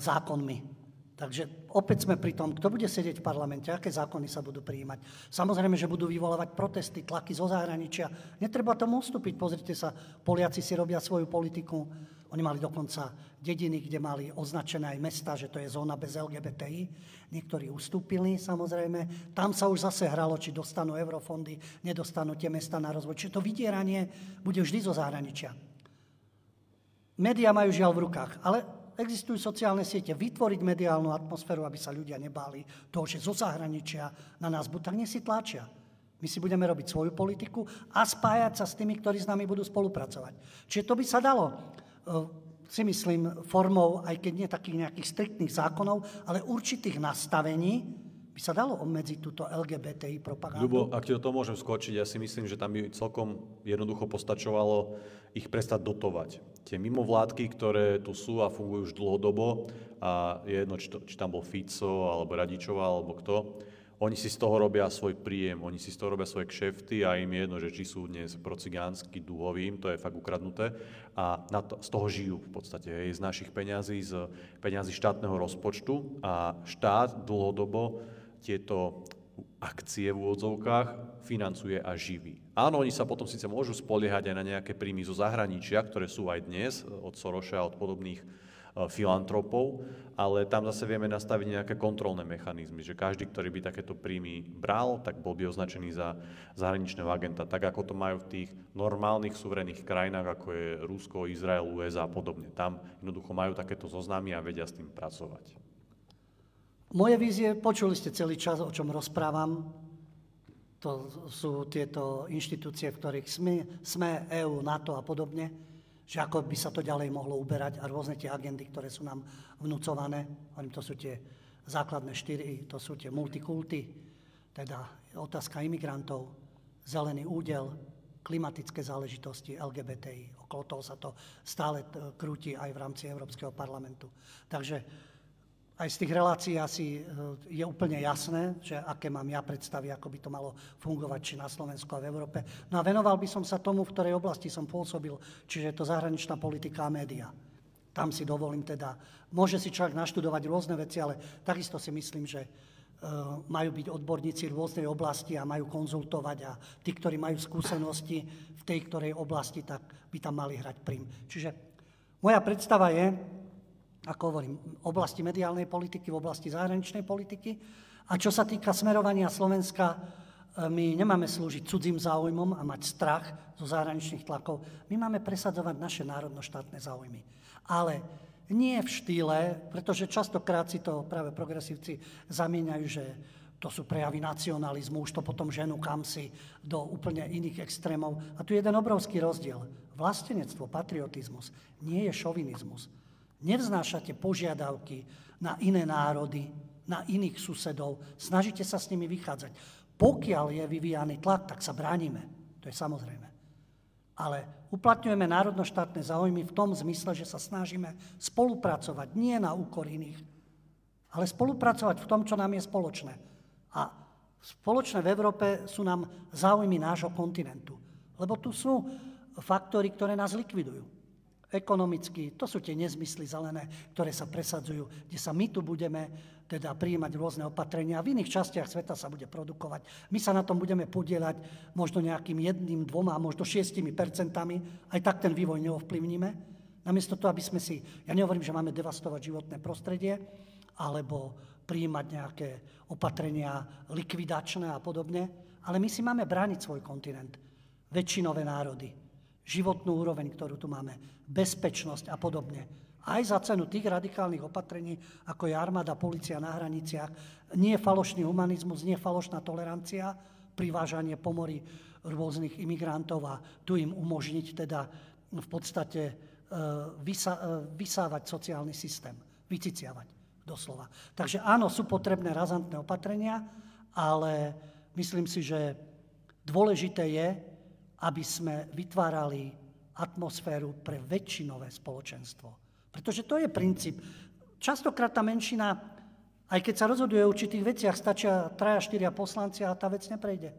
zákonmi. Takže opäť sme pri tom, kto bude sedieť v parlamente, aké zákony sa budú prijímať. Samozrejme, že budú vyvolávať protesty, tlaky zo zahraničia. Netreba tomu ustúpiť. Pozrite sa, Poliaci si robia svoju politiku. Oni mali dokonca dediny, kde mali označené aj mesta, že to je zóna bez LGBTI. Niektorí ustúpili, samozrejme. Tam sa už zase hralo, či dostanú eurofondy, nedostanú tie mesta na rozvoj. Čiže to vydieranie bude vždy zo zahraničia. Média majú žiaľ v rukách, ale existujú sociálne siete, vytvoriť mediálnu atmosféru, aby sa ľudia nebáli toho, že zo zahraničia na nás budú, tak si tlačia. My si budeme robiť svoju politiku a spájať sa s tými, ktorí s nami budú spolupracovať. Čiže to by sa dalo, si myslím, formou, aj keď nie takých nejakých striktných zákonov, ale určitých nastavení, by sa dalo obmedziť túto LGBTI propagandu. Ľubo, ak ti do toho môžem skočiť, ja si myslím, že tam by celkom jednoducho postačovalo ich prestať dotovať. Tie mimovládky, ktoré tu sú a fungujú už dlhodobo, a je jedno, či, to, či tam bol Fico, alebo Radičová, alebo kto, oni si z toho robia svoj príjem, oni si z toho robia svoje kšefty a im je jedno, že či sú dnes procigánsky, dúhovým, to je fakt ukradnuté a to, z toho žijú v podstate, hej, z našich peňazí, z peňazí štátneho rozpočtu a štát dlhodobo tieto akcie v úvodzovkách financuje a živí. Áno, oni sa potom síce môžu spoliehať aj na nejaké príjmy zo zahraničia, ktoré sú aj dnes od Soroša a od podobných filantropov, ale tam zase vieme nastaviť nejaké kontrolné mechanizmy, že každý, ktorý by takéto príjmy bral, tak bol by označený za zahraničného agenta, tak ako to majú v tých normálnych suverených krajinách, ako je Rusko, Izrael, USA a podobne. Tam jednoducho majú takéto zoznamy a vedia s tým pracovať. Moje vízie, počuli ste celý čas, o čom rozprávam, to sú tieto inštitúcie, v ktorých sme, sme EU, NATO a podobne že ako by sa to ďalej mohlo uberať a rôzne tie agendy, ktoré sú nám vnúcované. To sú tie základné štyri, to sú tie multikulty, teda otázka imigrantov, zelený údel, klimatické záležitosti, LGBTI. Okolo toho sa to stále krúti aj v rámci Európskeho parlamentu. Takže aj z tých relácií asi e, je úplne jasné, že aké mám ja predstavy, ako by to malo fungovať či na Slovensku a v Európe. No a venoval by som sa tomu, v ktorej oblasti som pôsobil, čiže je to zahraničná politika a média. Tam si dovolím teda, môže si človek naštudovať rôzne veci, ale takisto si myslím, že e, majú byť odborníci v rôznej oblasti a majú konzultovať a tí, ktorí majú skúsenosti v tej ktorej oblasti, tak by tam mali hrať prim. Čiže moja predstava je, ako hovorím, oblasti mediálnej politiky, v oblasti zahraničnej politiky. A čo sa týka smerovania Slovenska, e, my nemáme slúžiť cudzím záujmom a mať strach zo zahraničných tlakov. My máme presadzovať naše národno-štátne záujmy. Ale nie v štýle, pretože častokrát si to práve progresívci zamieňajú, že to sú prejavy nacionalizmu, už to potom ženú kam si do úplne iných extrémov. A tu je jeden obrovský rozdiel. Vlastenectvo, patriotizmus nie je šovinizmus. Nevznášate požiadavky na iné národy, na iných susedov, snažíte sa s nimi vychádzať. Pokiaľ je vyvíjaný tlak, tak sa bránime. To je samozrejme. Ale uplatňujeme národno-štátne záujmy v tom zmysle, že sa snažíme spolupracovať nie na úkor iných, ale spolupracovať v tom, čo nám je spoločné. A spoločné v Európe sú nám záujmy nášho kontinentu. Lebo tu sú faktory, ktoré nás likvidujú ekonomicky, to sú tie nezmysly zelené, ktoré sa presadzujú, kde sa my tu budeme teda prijímať rôzne opatrenia v iných častiach sveta sa bude produkovať. My sa na tom budeme podielať možno nejakým jedným, dvoma, možno šiestimi percentami, aj tak ten vývoj neovplyvníme. Namiesto toho, aby sme si, ja nehovorím, že máme devastovať životné prostredie, alebo prijímať nejaké opatrenia likvidačné a podobne, ale my si máme brániť svoj kontinent, väčšinové národy životnú úroveň, ktorú tu máme, bezpečnosť a podobne. Aj za cenu tých radikálnych opatrení, ako je armáda, policia na hraniciach, nie je falošný humanizmus, nie je falošná tolerancia, privážanie pomory rôznych imigrantov a tu im umožniť teda v podstate e, vysa, e, vysávať sociálny systém, vyciciavať doslova. Takže áno, sú potrebné razantné opatrenia, ale myslím si, že dôležité je, aby sme vytvárali atmosféru pre väčšinové spoločenstvo. Pretože to je princíp. Častokrát tá menšina, aj keď sa rozhoduje o určitých veciach, stačia traja, štyria poslanci a tá vec neprejde.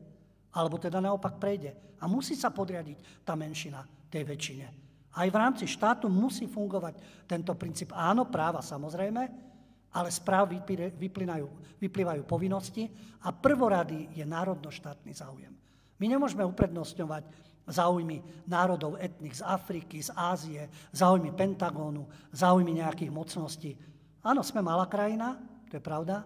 Alebo teda naopak prejde. A musí sa podriadiť tá menšina tej väčšine. Aj v rámci štátu musí fungovať tento princíp. Áno, práva samozrejme, ale správ vyplývajú povinnosti a prvorady je národno-štátny záujem. My nemôžeme uprednostňovať záujmy národov etnik z Afriky, z Ázie, záujmy Pentagónu, záujmy nejakých mocností. Áno, sme malá krajina, to je pravda,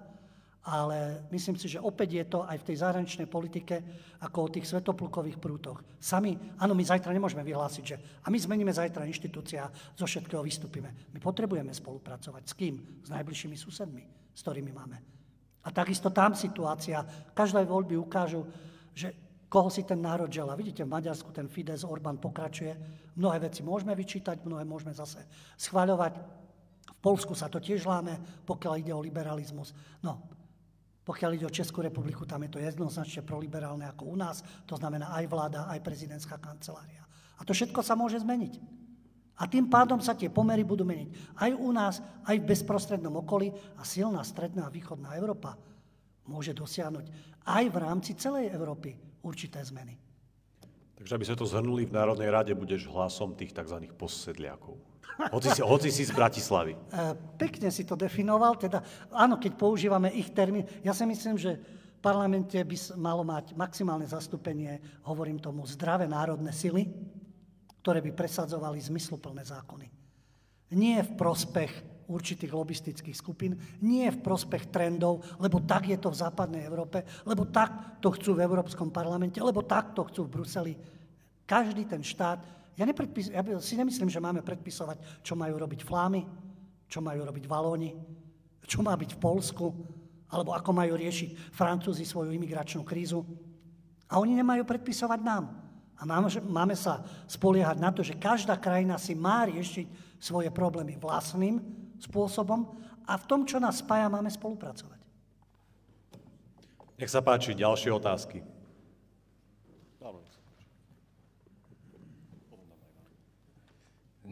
ale myslím si, že opäť je to aj v tej zahraničnej politike ako o tých svetoplukových prútoch. Sami, áno, my zajtra nemôžeme vyhlásiť, že a my zmeníme zajtra inštitúcia, zo všetkého vystúpime. My potrebujeme spolupracovať. S kým? S najbližšími susedmi, s ktorými máme. A takisto tam situácia, každé voľby ukážu, že koho si ten národ žela. Vidíte, v Maďarsku ten Fides, Orbán pokračuje. Mnohé veci môžeme vyčítať, mnohé môžeme zase schváľovať. V Polsku sa to tiež láme, pokiaľ ide o liberalizmus. No, pokiaľ ide o Českú republiku, tam je to jednoznačne proliberálne ako u nás. To znamená aj vláda, aj prezidentská kancelária. A to všetko sa môže zmeniť. A tým pádom sa tie pomery budú meniť aj u nás, aj v bezprostrednom okolí a silná stredná a východná Európa môže dosiahnuť aj v rámci celej Európy určité zmeny. Takže aby sme to zhrnuli, v Národnej rade budeš hlasom tých tzv. possedliakov. Hoci si, hoci si z Bratislavy. *laughs* E, pekne si to definoval, teda áno, keď používame ich termín, ja si myslím, že v parlamente by malo mať maximálne zastúpenie, hovorím tomu, zdravé národné sily, ktoré by presadzovali zmysluplné zákony. Nie v prospech určitých lobistických skupín, nie v prospech trendov, lebo tak je to v západnej Európe, lebo tak to chcú v Európskom parlamente, lebo tak to chcú v Bruseli. Každý ten štát ja, nepredpis, ja si nemyslím, že máme predpisovať, čo majú robiť Flámy, čo majú robiť Valóni, čo má byť v Polsku, alebo ako majú riešiť Francúzi svoju imigračnú krízu. A oni nemajú predpisovať nám. A máme, sa spoliehať na to, že každá krajina si má riešiť svoje problémy vlastným spôsobom a v tom, čo nás spája, máme spolupracovať. Nech sa páči, ďalšie otázky.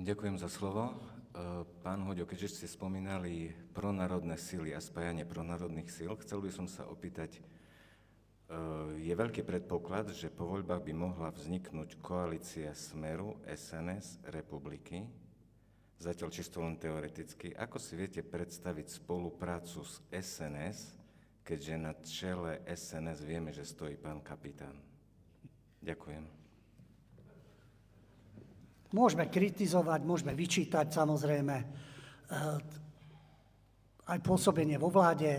Ďakujem za slovo. E, pán Hoďo, keďže ste spomínali pronárodné síly a spájanie pronárodných síl, chcel by som sa opýtať, e, je veľký predpoklad, že po voľbách by mohla vzniknúť koalícia Smeru, SNS, Republiky, zatiaľ čisto len teoreticky. Ako si viete predstaviť spoluprácu s SNS, keďže na čele SNS vieme, že stojí pán kapitán? Ďakujem. Môžeme kritizovať, môžeme vyčítať samozrejme eh, aj pôsobenie vo vláde,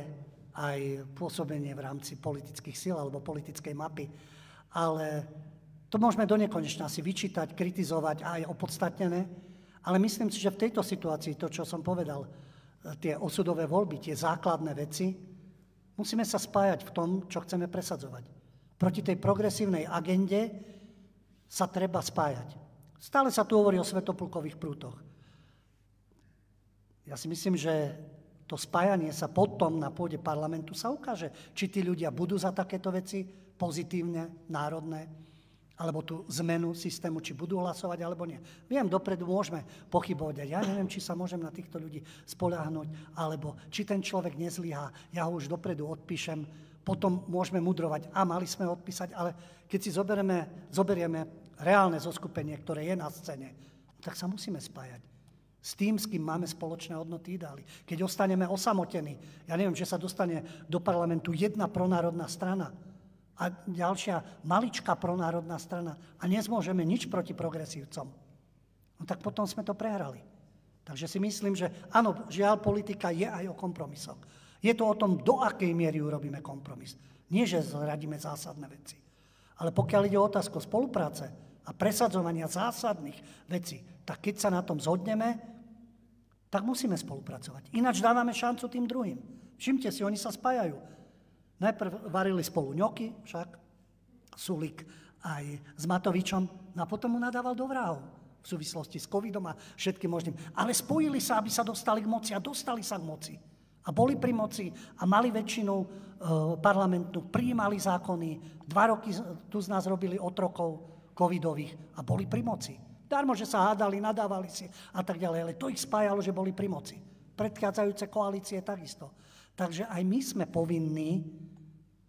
aj pôsobenie v rámci politických síl alebo politickej mapy, ale to môžeme do nekonečna si vyčítať, kritizovať aj opodstatnené, ale myslím si, že v tejto situácii, to, čo som povedal, eh, tie osudové voľby, tie základné veci, musíme sa spájať v tom, čo chceme presadzovať. Proti tej progresívnej agende sa treba spájať. Stále sa tu hovorí o svetoplukových prútoch. Ja si myslím, že to spájanie sa potom na pôde parlamentu sa ukáže, či tí ľudia budú za takéto veci pozitívne, národné, alebo tú zmenu systému, či budú hlasovať, alebo nie. Viem, dopredu môžeme pochybovať, ja neviem, či sa môžem na týchto ľudí spoľahnúť, alebo či ten človek nezlyhá, ja ho už dopredu odpíšem, potom môžeme mudrovať, a mali sme odpísať, ale keď si zoberieme, zoberieme reálne zoskupenie, ktoré je na scéne, tak sa musíme spájať s tým, s kým máme spoločné hodnoty ideály. Keď ostaneme osamotení, ja neviem, že sa dostane do parlamentu jedna pronárodná strana a ďalšia maličká pronárodná strana a nezmôžeme nič proti progresívcom, no tak potom sme to prehrali. Takže si myslím, že áno, žiaľ, politika je aj o kompromisoch. Je to o tom, do akej miery urobíme kompromis. Nie, že zradíme zásadné veci. Ale pokiaľ ide o otázku spolupráce a presadzovania zásadných vecí, tak keď sa na tom zhodneme, tak musíme spolupracovať. Ináč dávame šancu tým druhým. Všimte si, oni sa spájajú. Najprv varili spolu ňoky, však Sulik aj s Matovičom, no a potom mu nadával do vrahov v súvislosti s covidom a všetkým možným. Ale spojili sa, aby sa dostali k moci a dostali sa k moci a boli pri moci a mali väčšinu e, parlamentnú, prijímali zákony, dva roky tu z nás robili otrokov covidových a boli pri moci. Darmo, že sa hádali, nadávali si a tak ďalej, ale to ich spájalo, že boli pri moci. Predchádzajúce koalície takisto. Takže aj my sme povinní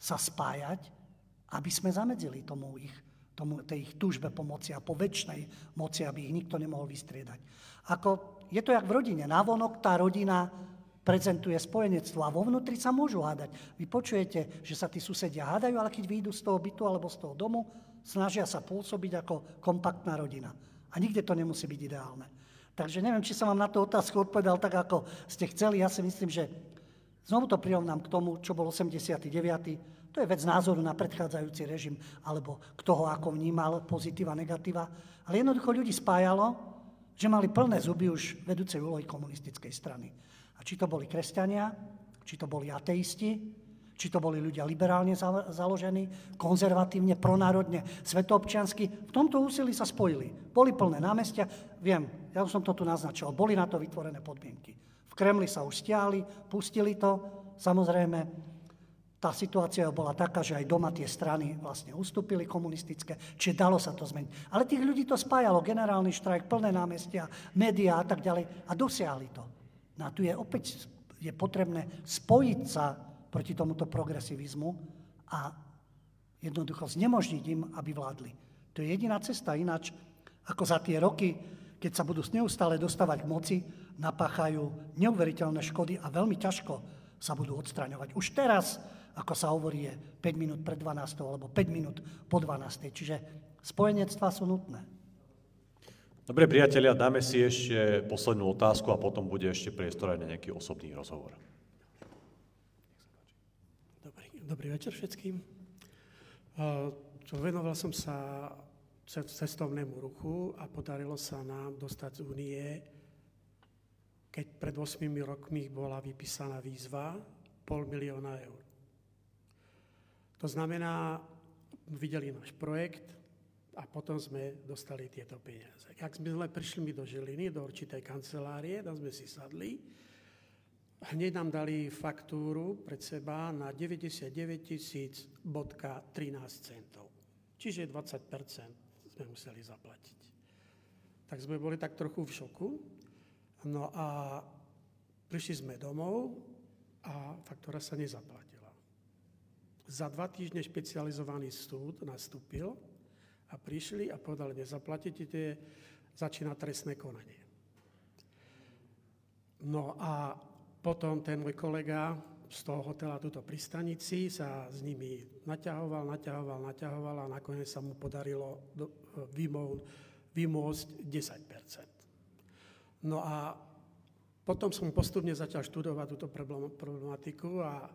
sa spájať, aby sme zamedzili tomu ich, tomu, tej ich túžbe po a po väčšnej moci, aby ich nikto nemohol vystriedať. Ako, je to jak v rodine. Navonok tá rodina prezentuje spojenectvo a vo vnútri sa môžu hádať. Vy počujete, že sa tí susedia hádajú, ale keď vyjdú z toho bytu alebo z toho domu, snažia sa pôsobiť ako kompaktná rodina. A nikde to nemusí byť ideálne. Takže neviem, či som vám na tú otázku odpovedal tak, ako ste chceli. Ja si myslím, že znovu to prirovnám k tomu, čo bol 89. To je vec názoru na predchádzajúci režim, alebo kto ho ako vnímal, pozitíva, negatíva. Ale jednoducho ľudí spájalo, že mali plné zuby už vedúcej úlohy komunistickej strany. A či to boli kresťania, či to boli ateisti, Či to boli ľudia liberálne založení, konzervatívne, pronárodne, svetoobčiansky. V tomto úsilí sa spojili. Boli plné námestia. Viem, ja som to tu naznačil. Boli na to vytvorené podmienky. V Kremli sa už stiahli, pustili to. Samozrejme, tá situácia bola taká, že aj doma tie strany vlastne ustúpili komunistické, čiže dalo sa to zmeniť. Ale tých ľudí to spájalo, generálny štrajk, plné námestia, médiá a tak ďalej a dosiahli to. No a tu je opäť je potrebné spojiť sa proti tomuto progresivizmu a jednoducho znemožniť im, aby vládli. To je jediná cesta, ináč ako za tie roky, keď sa budú neustále dostávať k moci, napáchajú neuveriteľné škody a veľmi ťažko sa budú odstraňovať. Už teraz, ako sa hovorí, je 5 minút pred 12 alebo 5 minút po 12. Čiže spojenectvá sú nutné. Dobre, priatelia, dáme si ešte poslednú otázku a potom bude ešte priestor aj na nejaký osobný rozhovor. Dobrý večer všetkým. Venoval som sa cestovnému ruchu a podarilo sa nám dostať z únie, keď pred 8 rokmi bola vypísaná výzva, pol milióna eur. To znamená, videli náš projekt a potom sme dostali tieto peniaze. Ak sme prišli mi do Žiliny, do určitej kancelárie, tam sme si sadli, hneď nám dali faktúru pred seba na 99 tisíc bodka 13 centov. Čiže 20% sme museli zaplatiť. Tak sme boli tak trochu v šoku. No a prišli sme domov a faktúra sa nezaplatila. Za dva týždne špecializovaný súd nastúpil a prišli a povedali, nezaplatíte, začína trestné konanie. No a potom ten môj kolega z toho hotela tuto pri stanici sa s nimi naťahoval, naťahoval, naťahoval a nakoniec sa mu podarilo vymôcť 10 No a potom som postupne začal študovať túto problematiku a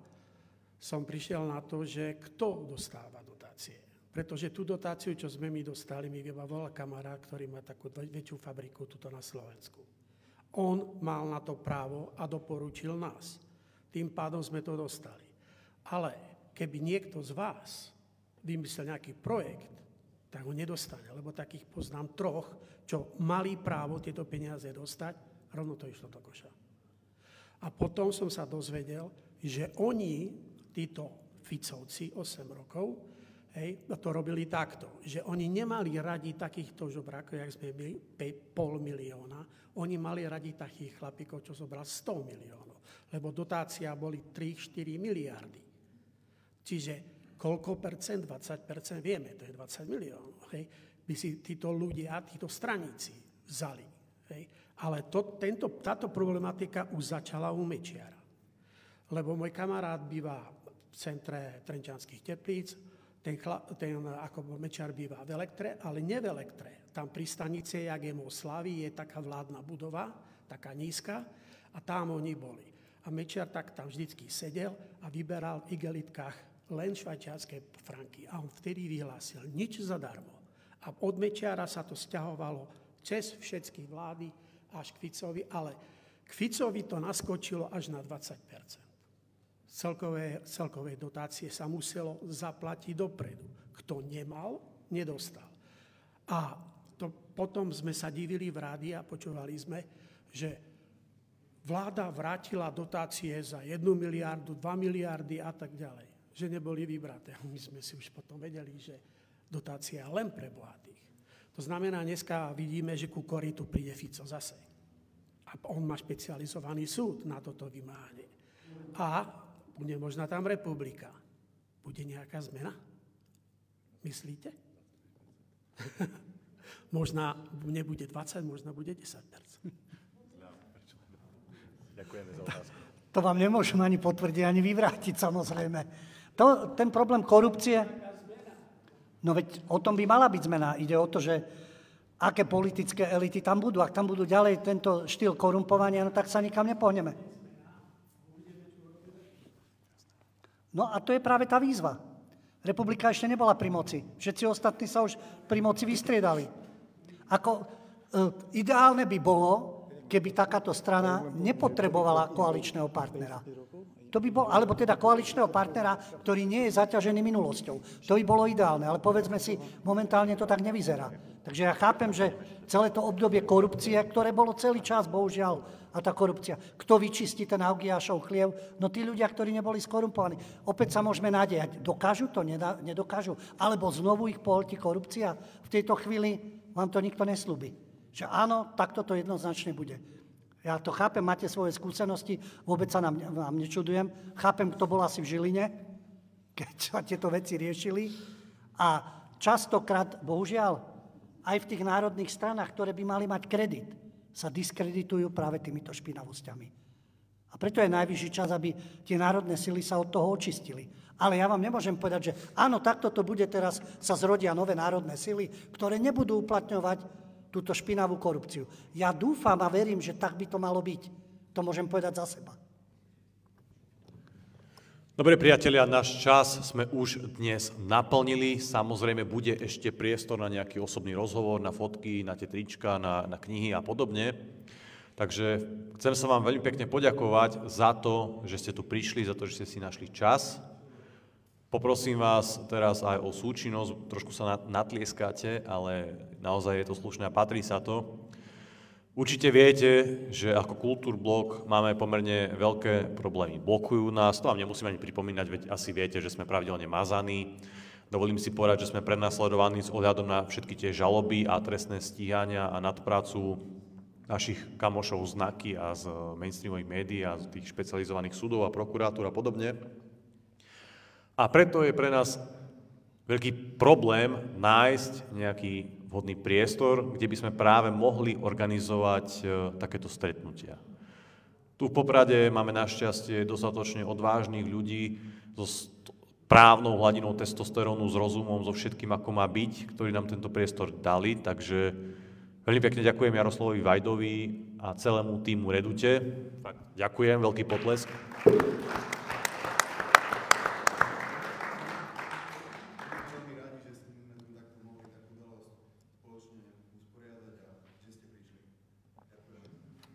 som prišiel na to, že kto dostáva dotácie. Pretože tú dotáciu, čo sme my dostali, mi vybavoval kamarát, ktorý má takú väčšiu fabriku tuto na Slovensku. On mal na to právo a doporučil nás. Tým pádom sme to dostali. Ale keby niekto z vás vymyslel nejaký projekt, tak ho nedostane, lebo takých poznám troch, čo mali právo tieto peniaze dostať, rovno to išlo do koša. A potom som sa dozvedel, že oni, títo Ficovci, 8 rokov, hej, to robili takto, že oni nemali radi takýchto žobrákov, jak sme my, pol milióna, oni mali radi takých chlapíkov, čo zobral 100 miliónov, lebo dotácia boli 3-4 miliardy. Čiže koľko percent? 20 percent, vieme, to je 20 miliónov. Hej. By si títo ľudia, títo straníci vzali. Hej. Ale to, tento, táto problematika už začala u Mečiara. Lebo môj kamarát býva v centre Trenčanských teplíc, ten, chla, ten ako Mečiar býva v Elektre, ale ne v Elektre tam pri stanice, jak je Slávy, je taká vládna budova, taká nízka, a tam oni boli. A Mečiar tak tam vždycky sedel a vyberal v igelitkách len švajčiarske franky. A on vtedy vyhlásil nič zadarmo. A od Mečiara sa to stiahovalo cez všetky vlády až k Ficovi, ale k Ficovi to naskočilo až na 20 Celkové, celkové dotácie sa muselo zaplatiť dopredu. Kto nemal, nedostal. A to potom sme sa divili v rádi a počúvali sme, že vláda vrátila dotácie za 1 miliardu, 2 miliardy a tak ďalej. Že neboli vybraté. *laughs* My sme si už potom vedeli, že dotácia len pre bohatých. To znamená, dneska vidíme, že ku Koritu príde Fico zase. A on má špecializovaný súd na toto vymáhanie. A bude možná tam republika. Bude nejaká zmena? Myslíte? *laughs* Možná nebude 20, možno bude 10 Ďakujeme za otázku. To vám nemôžem ani potvrdiť, ani vyvrátiť, samozrejme. To, ten problém korupcie, no veď o tom by mala byť zmena. Ide o to, že aké politické elity tam budú. Ak tam budú ďalej tento štýl korumpovania, no tak sa nikam nepohneme. No a to je práve tá výzva. Republika ešte nebola pri moci. Všetci ostatní sa už pri moci vystriedali. Ako, e, ideálne by bolo, keby takáto strana nepotrebovala koaličného partnera. To by bol, alebo teda koaličného partnera, ktorý nie je zaťažený minulosťou. To by bolo ideálne, ale povedzme si, momentálne to tak nevyzerá. Takže ja chápem, že celé to obdobie korupcie, ktoré bolo celý čas, bohužiaľ, a tá korupcia. Kto vyčistí ten Augiašov chliev? No tí ľudia, ktorí neboli skorumpovaní. Opäť sa môžeme nádejať. Dokážu to? Nedokážu? Alebo znovu ich pohltí korupcia? V tejto chvíli vám to nikto neslúbi. Že áno, takto to jednoznačne bude. Ja to chápem, máte svoje skúsenosti, vôbec sa nám, vám nečudujem. Chápem, kto bol asi v Žiline, keď sa tieto veci riešili. A častokrát, bohužiaľ, aj v tých národných stranách, ktoré by mali mať kredit, sa diskreditujú práve týmito špinavosťami. A preto je najvyšší čas, aby tie národné sily sa od toho očistili. Ale ja vám nemôžem povedať, že áno, takto to bude teraz, sa zrodia nové národné sily, ktoré nebudú uplatňovať túto špinavú korupciu. Ja dúfam a verím, že tak by to malo byť. To môžem povedať za seba. Dobre priatelia, náš čas sme už dnes naplnili. Samozrejme bude ešte priestor na nejaký osobný rozhovor, na fotky, na tie trička, na, na knihy a podobne. Takže chcem sa vám veľmi pekne poďakovať za to, že ste tu prišli, za to, že ste si našli čas. Poprosím vás teraz aj o súčinnosť, trošku sa natlieskáte, ale naozaj je to slušné a patrí sa to. Určite viete, že ako kultúrblok máme pomerne veľké problémy. Blokujú nás, to vám nemusím ani pripomínať, veď asi viete, že sme pravidelne mazaní. Dovolím si povedať, že sme prenasledovaní s ohľadom na všetky tie žaloby a trestné stíhania a nadprácu našich kamošov znaky a z mainstreamových médií a z tých špecializovaných súdov a prokurátor a podobne. A preto je pre nás veľký problém nájsť nejaký vhodný priestor, kde by sme práve mohli organizovať e, takéto stretnutia. Tu v Poprade máme našťastie dostatočne odvážnych ľudí so právnou hladinou testosterónu, s rozumom, so všetkým, ako má byť, ktorí nám tento priestor dali. Takže veľmi pekne ďakujem Jaroslavovi Vajdovi a celému týmu Redute. Tak, ďakujem, veľký potlesk.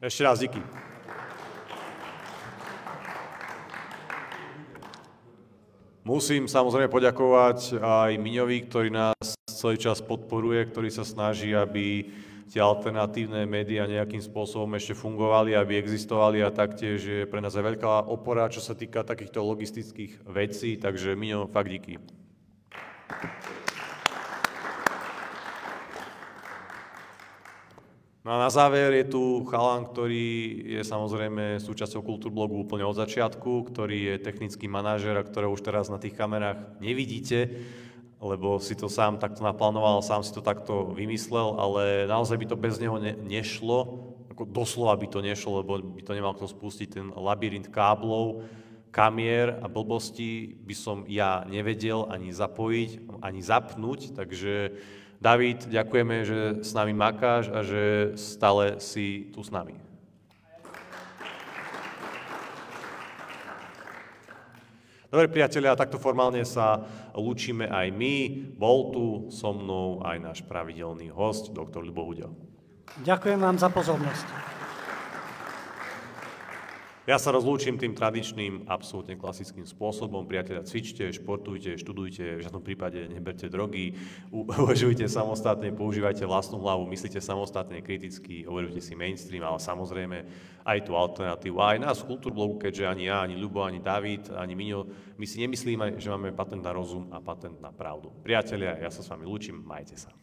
Ešte raz díky. Musím samozrejme poďakovať aj Miňovi, ktorý nás celý čas podporuje, ktorý sa snaží, aby tie alternatívne médiá nejakým spôsobom ešte fungovali, aby existovali a taktiež je pre nás aj veľká opora, čo sa týka takýchto logistických vecí, takže Miňo, fakt díky. No a na záver je tu chalan, ktorý je samozrejme súčasťou Kultúrblogu úplne od začiatku, ktorý je technický manažer a ktorého už teraz na tých kamerách nevidíte, lebo si to sám takto naplánoval, sám si to takto vymyslel, ale naozaj by to bez neho ne- nešlo, ako doslova by to nešlo, lebo by to nemal kto spustiť. Ten labyrint káblov, kamier a blbosti by som ja nevedel ani zapojiť, ani zapnúť, takže David, ďakujeme, že s nami makáš a že stále si tu s nami. Dobre priatelia, takto formálne sa lúčime aj my. Bol tu so mnou aj náš pravidelný host, doktor Ľubo Ďakujem vám za pozornosť. Ja sa rozlúčim tým tradičným, absolútne klasickým spôsobom. Priatelia, cvičte, športujte, študujte, v žiadnom prípade neberte drogy, *laughs* uvažujte samostatne, používajte vlastnú hlavu, myslíte samostatne, kriticky, overujte si mainstream, ale samozrejme aj tú alternatívu. A aj nás v Kultúrblogu, keďže ani ja, ani Ľubo, ani David, ani Miňo, my si nemyslíme, že máme patent na rozum a patent na pravdu. Priatelia, ja sa s vami lúčim, majte sa.